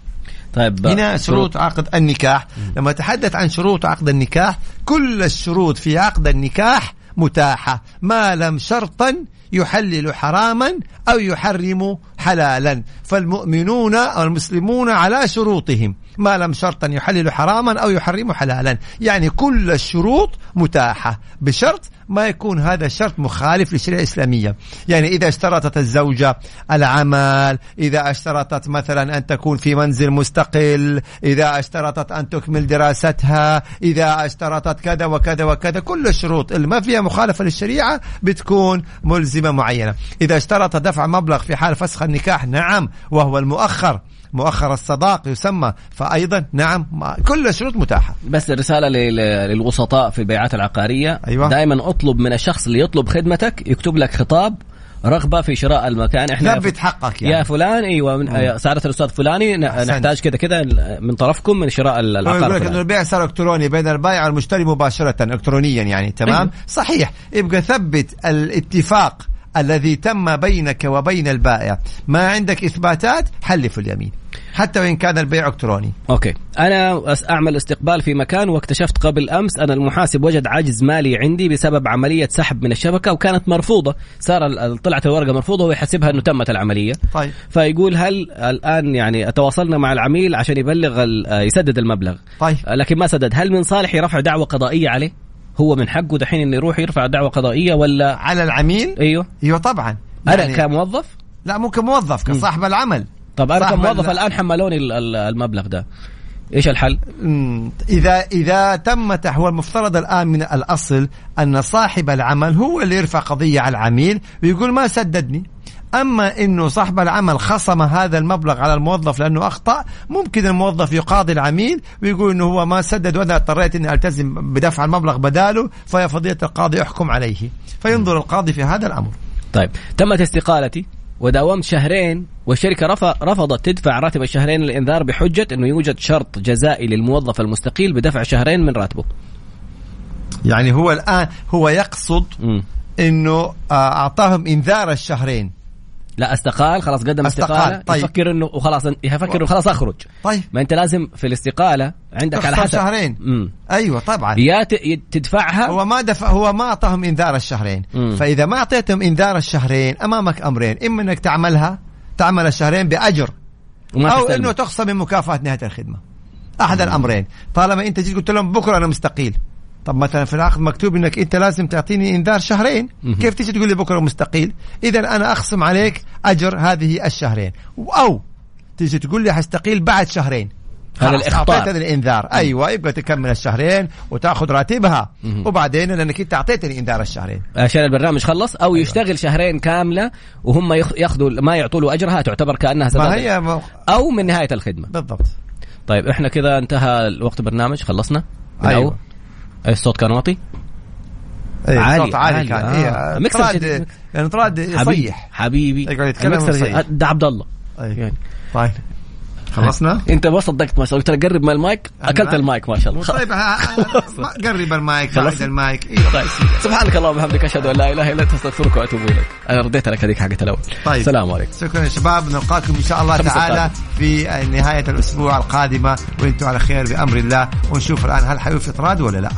طيب هنا شروط. عقد النكاح. لما تحدث عن شروط عقد النكاح كل الشروط في عقد النكاح متاحة. ما لم شرطا يحلل حراما أو يحرم حلالا. فالمؤمنون أو المسلمون على شروطهم. ما لم شرطا يحلل حراما أو يحرم حلالا. يعني كل الشروط متاحة. بشرط ما يكون هذا الشرط مخالف للشريعة الإسلامية. يعني إذا اشترطت الزوجة العمل إذا اشترطت مثلا أن تكون في منزل مستقل إذا اشترطت أن تكمل دراستها إذا اشترطت كذا وكذا وكذا كل الشروط اللي ما فيها مخالفة للشريعة بتكون ملزمة معينة. إذا اشترط دفع مبلغ في حال فسخ النكاح نعم وهو المؤخر. مؤخر الصداق يسمى فأيضا نعم كل الشروط متاحة بس لل- للوسطاء في البيعات العقارية أيوة. دائما اطلب من الشخص اللي يطلب خدمتك يكتب لك خطاب رغبة في شراء المكان إحنا ثبت حقك يعني يا فلان أيوه من سعادة الأستاذ فلاني. نحتاج كذا كذا من طرفكم من شراء العقار يقول لك إنه. البيع صار إلكتروني بين البائع والمشتري مباشرة الكترونيا يعني تمام أيوة. صحيح يبقى ثبت الاتفاق الذي تم بينك وبين البائع. ما عندك إثباتات؟ حلف اليمين. حتى وإن كان البيع إلكتروني. أوكي. أنا أس- أعمل استقبال في مكان واكتشفت قبل أمس أن المحاسب وجد عجز مالي عندي بسبب عملية سحب من الشبكة وكانت مرفوضة. صار طلعت الورقة مرفوضة ويحسبها إنه تمت العملية. طيب. فيقول هل الآن يعني تواصلنا مع العميل عشان يبلغ آه، يسدد المبلغ؟ طيب. لكن ما سدد. هل من صالحي رفع دعوة قضائية عليه؟ هو من حقه دحين إنه يروح يرفع دعوة قضائية ولا؟ على العميل؟ أيوه. أيوه طبعا. أنا يعني- كموظف؟ لا مو كموظف كصاحب العمل. طب أنا كموظف ال- الآن حملوني ال- ال- المبلغ ده. إيش الحل؟ إذا إذا تم تح- هو المفترض الآن من الأصل أن صاحب العمل هو اللي يرفع قضية على العميل ويقول ما سددني. أما إنه صاحب العمل خصم هذا المبلغ على الموظف لأنه أخطأ ممكن الموظف يقاضي العميل ويقول إنه هو ما سدد وأنا اضطريت إني ألتزم بدفع المبلغ بداله فيا فضيلة القاضي احكم عليه. فينظر القاضي في هذا الأمر. طيب تمت استقالتي وداومت شهرين والشركة رف- رفضت تدفع راتب الشهرين الإنذار بحجة أنه يوجد شرط جزائي للموظف المستقيل بدفع شهرين من راتبه. يعني هو الآن هو يقصد. إنه آه، أعطاهم إنذار الشهرين. لا أستقال خلاص قدم أستقال، استقالة طيب. يفكر إنه وخلاص يفكر إنه خلاص أخرج. طيب. ما أنت لازم في الاستقالة عندك على حسب. شهرين. مم. أيوه طبعا. يا تدفعها. هو ما دفع هو ما أعطاهم إنذار الشهرين. مم. فإذا ما أعطيتهم إنذار الشهرين أمامك أمرين. إما إنك تعملها تعمل الشهرين بأجر وما أو تستلم. إنه تخصم من مكافأة نهاية الخدمة. أحد الأمرين. طالما أنت جيت قلت لهم بكرة أنا مستقيل. طب مثلا في العقد مكتوب إنك أنت لازم تعطيني إنذار شهرين. كيف تيجي تقول لي بكرة مستقيل؟ اذا أنا أخصم عليك أجر هذه الشهرين. أو تيجي تقول لي حستقيل بعد شهرين. هذا خلاص، الإخطار. اعطيتني الإنذار. أيوه يبقى تكمل الشهرين وتأخذ راتبها. وبعدين لانك أنت أعطيتني إنذار الشهرين. عشان البرنامج خلص؟ أو أيوة. يشتغل شهرين كاملة وهم ياخذوا ما يعطوا له أجرها تعتبر كأنها ما هي م... أو من نهاية الخدمة. بالضبط. طيب إحنا كذا انتهى الوقت البرنامج خلصنا؟ أيوة. الصوت كان واطي إيه عالي، صوت عالي, عالي، كان. آه. إيه شديد. طراد يعني طراد حبيبي يصيح حبيبي. يقعد يتكلم. ده عبد الله. أيوة. يعني. طيب. خلصنا؟ انت ما صدقت ما شاء الله قلت لك قرب من المايك أكلت المايك. ما شاء الله طيب قرب المايك. بعد المايك إيه. طيب سبحانك اللهم وبحمدك أشهد أن لا إله إلا أنت أستغفرك وأتوب إليك أنا رديت لك هذيك حقت الأول طيب. السلام عليكم شكرا يا شباب نلقاكم إن شاء الله تعالى. في نهاية الأسبوع القادمة وأنتم على خير بأمر الله ونشوف الآن هل حيوفي اطراد ولا لا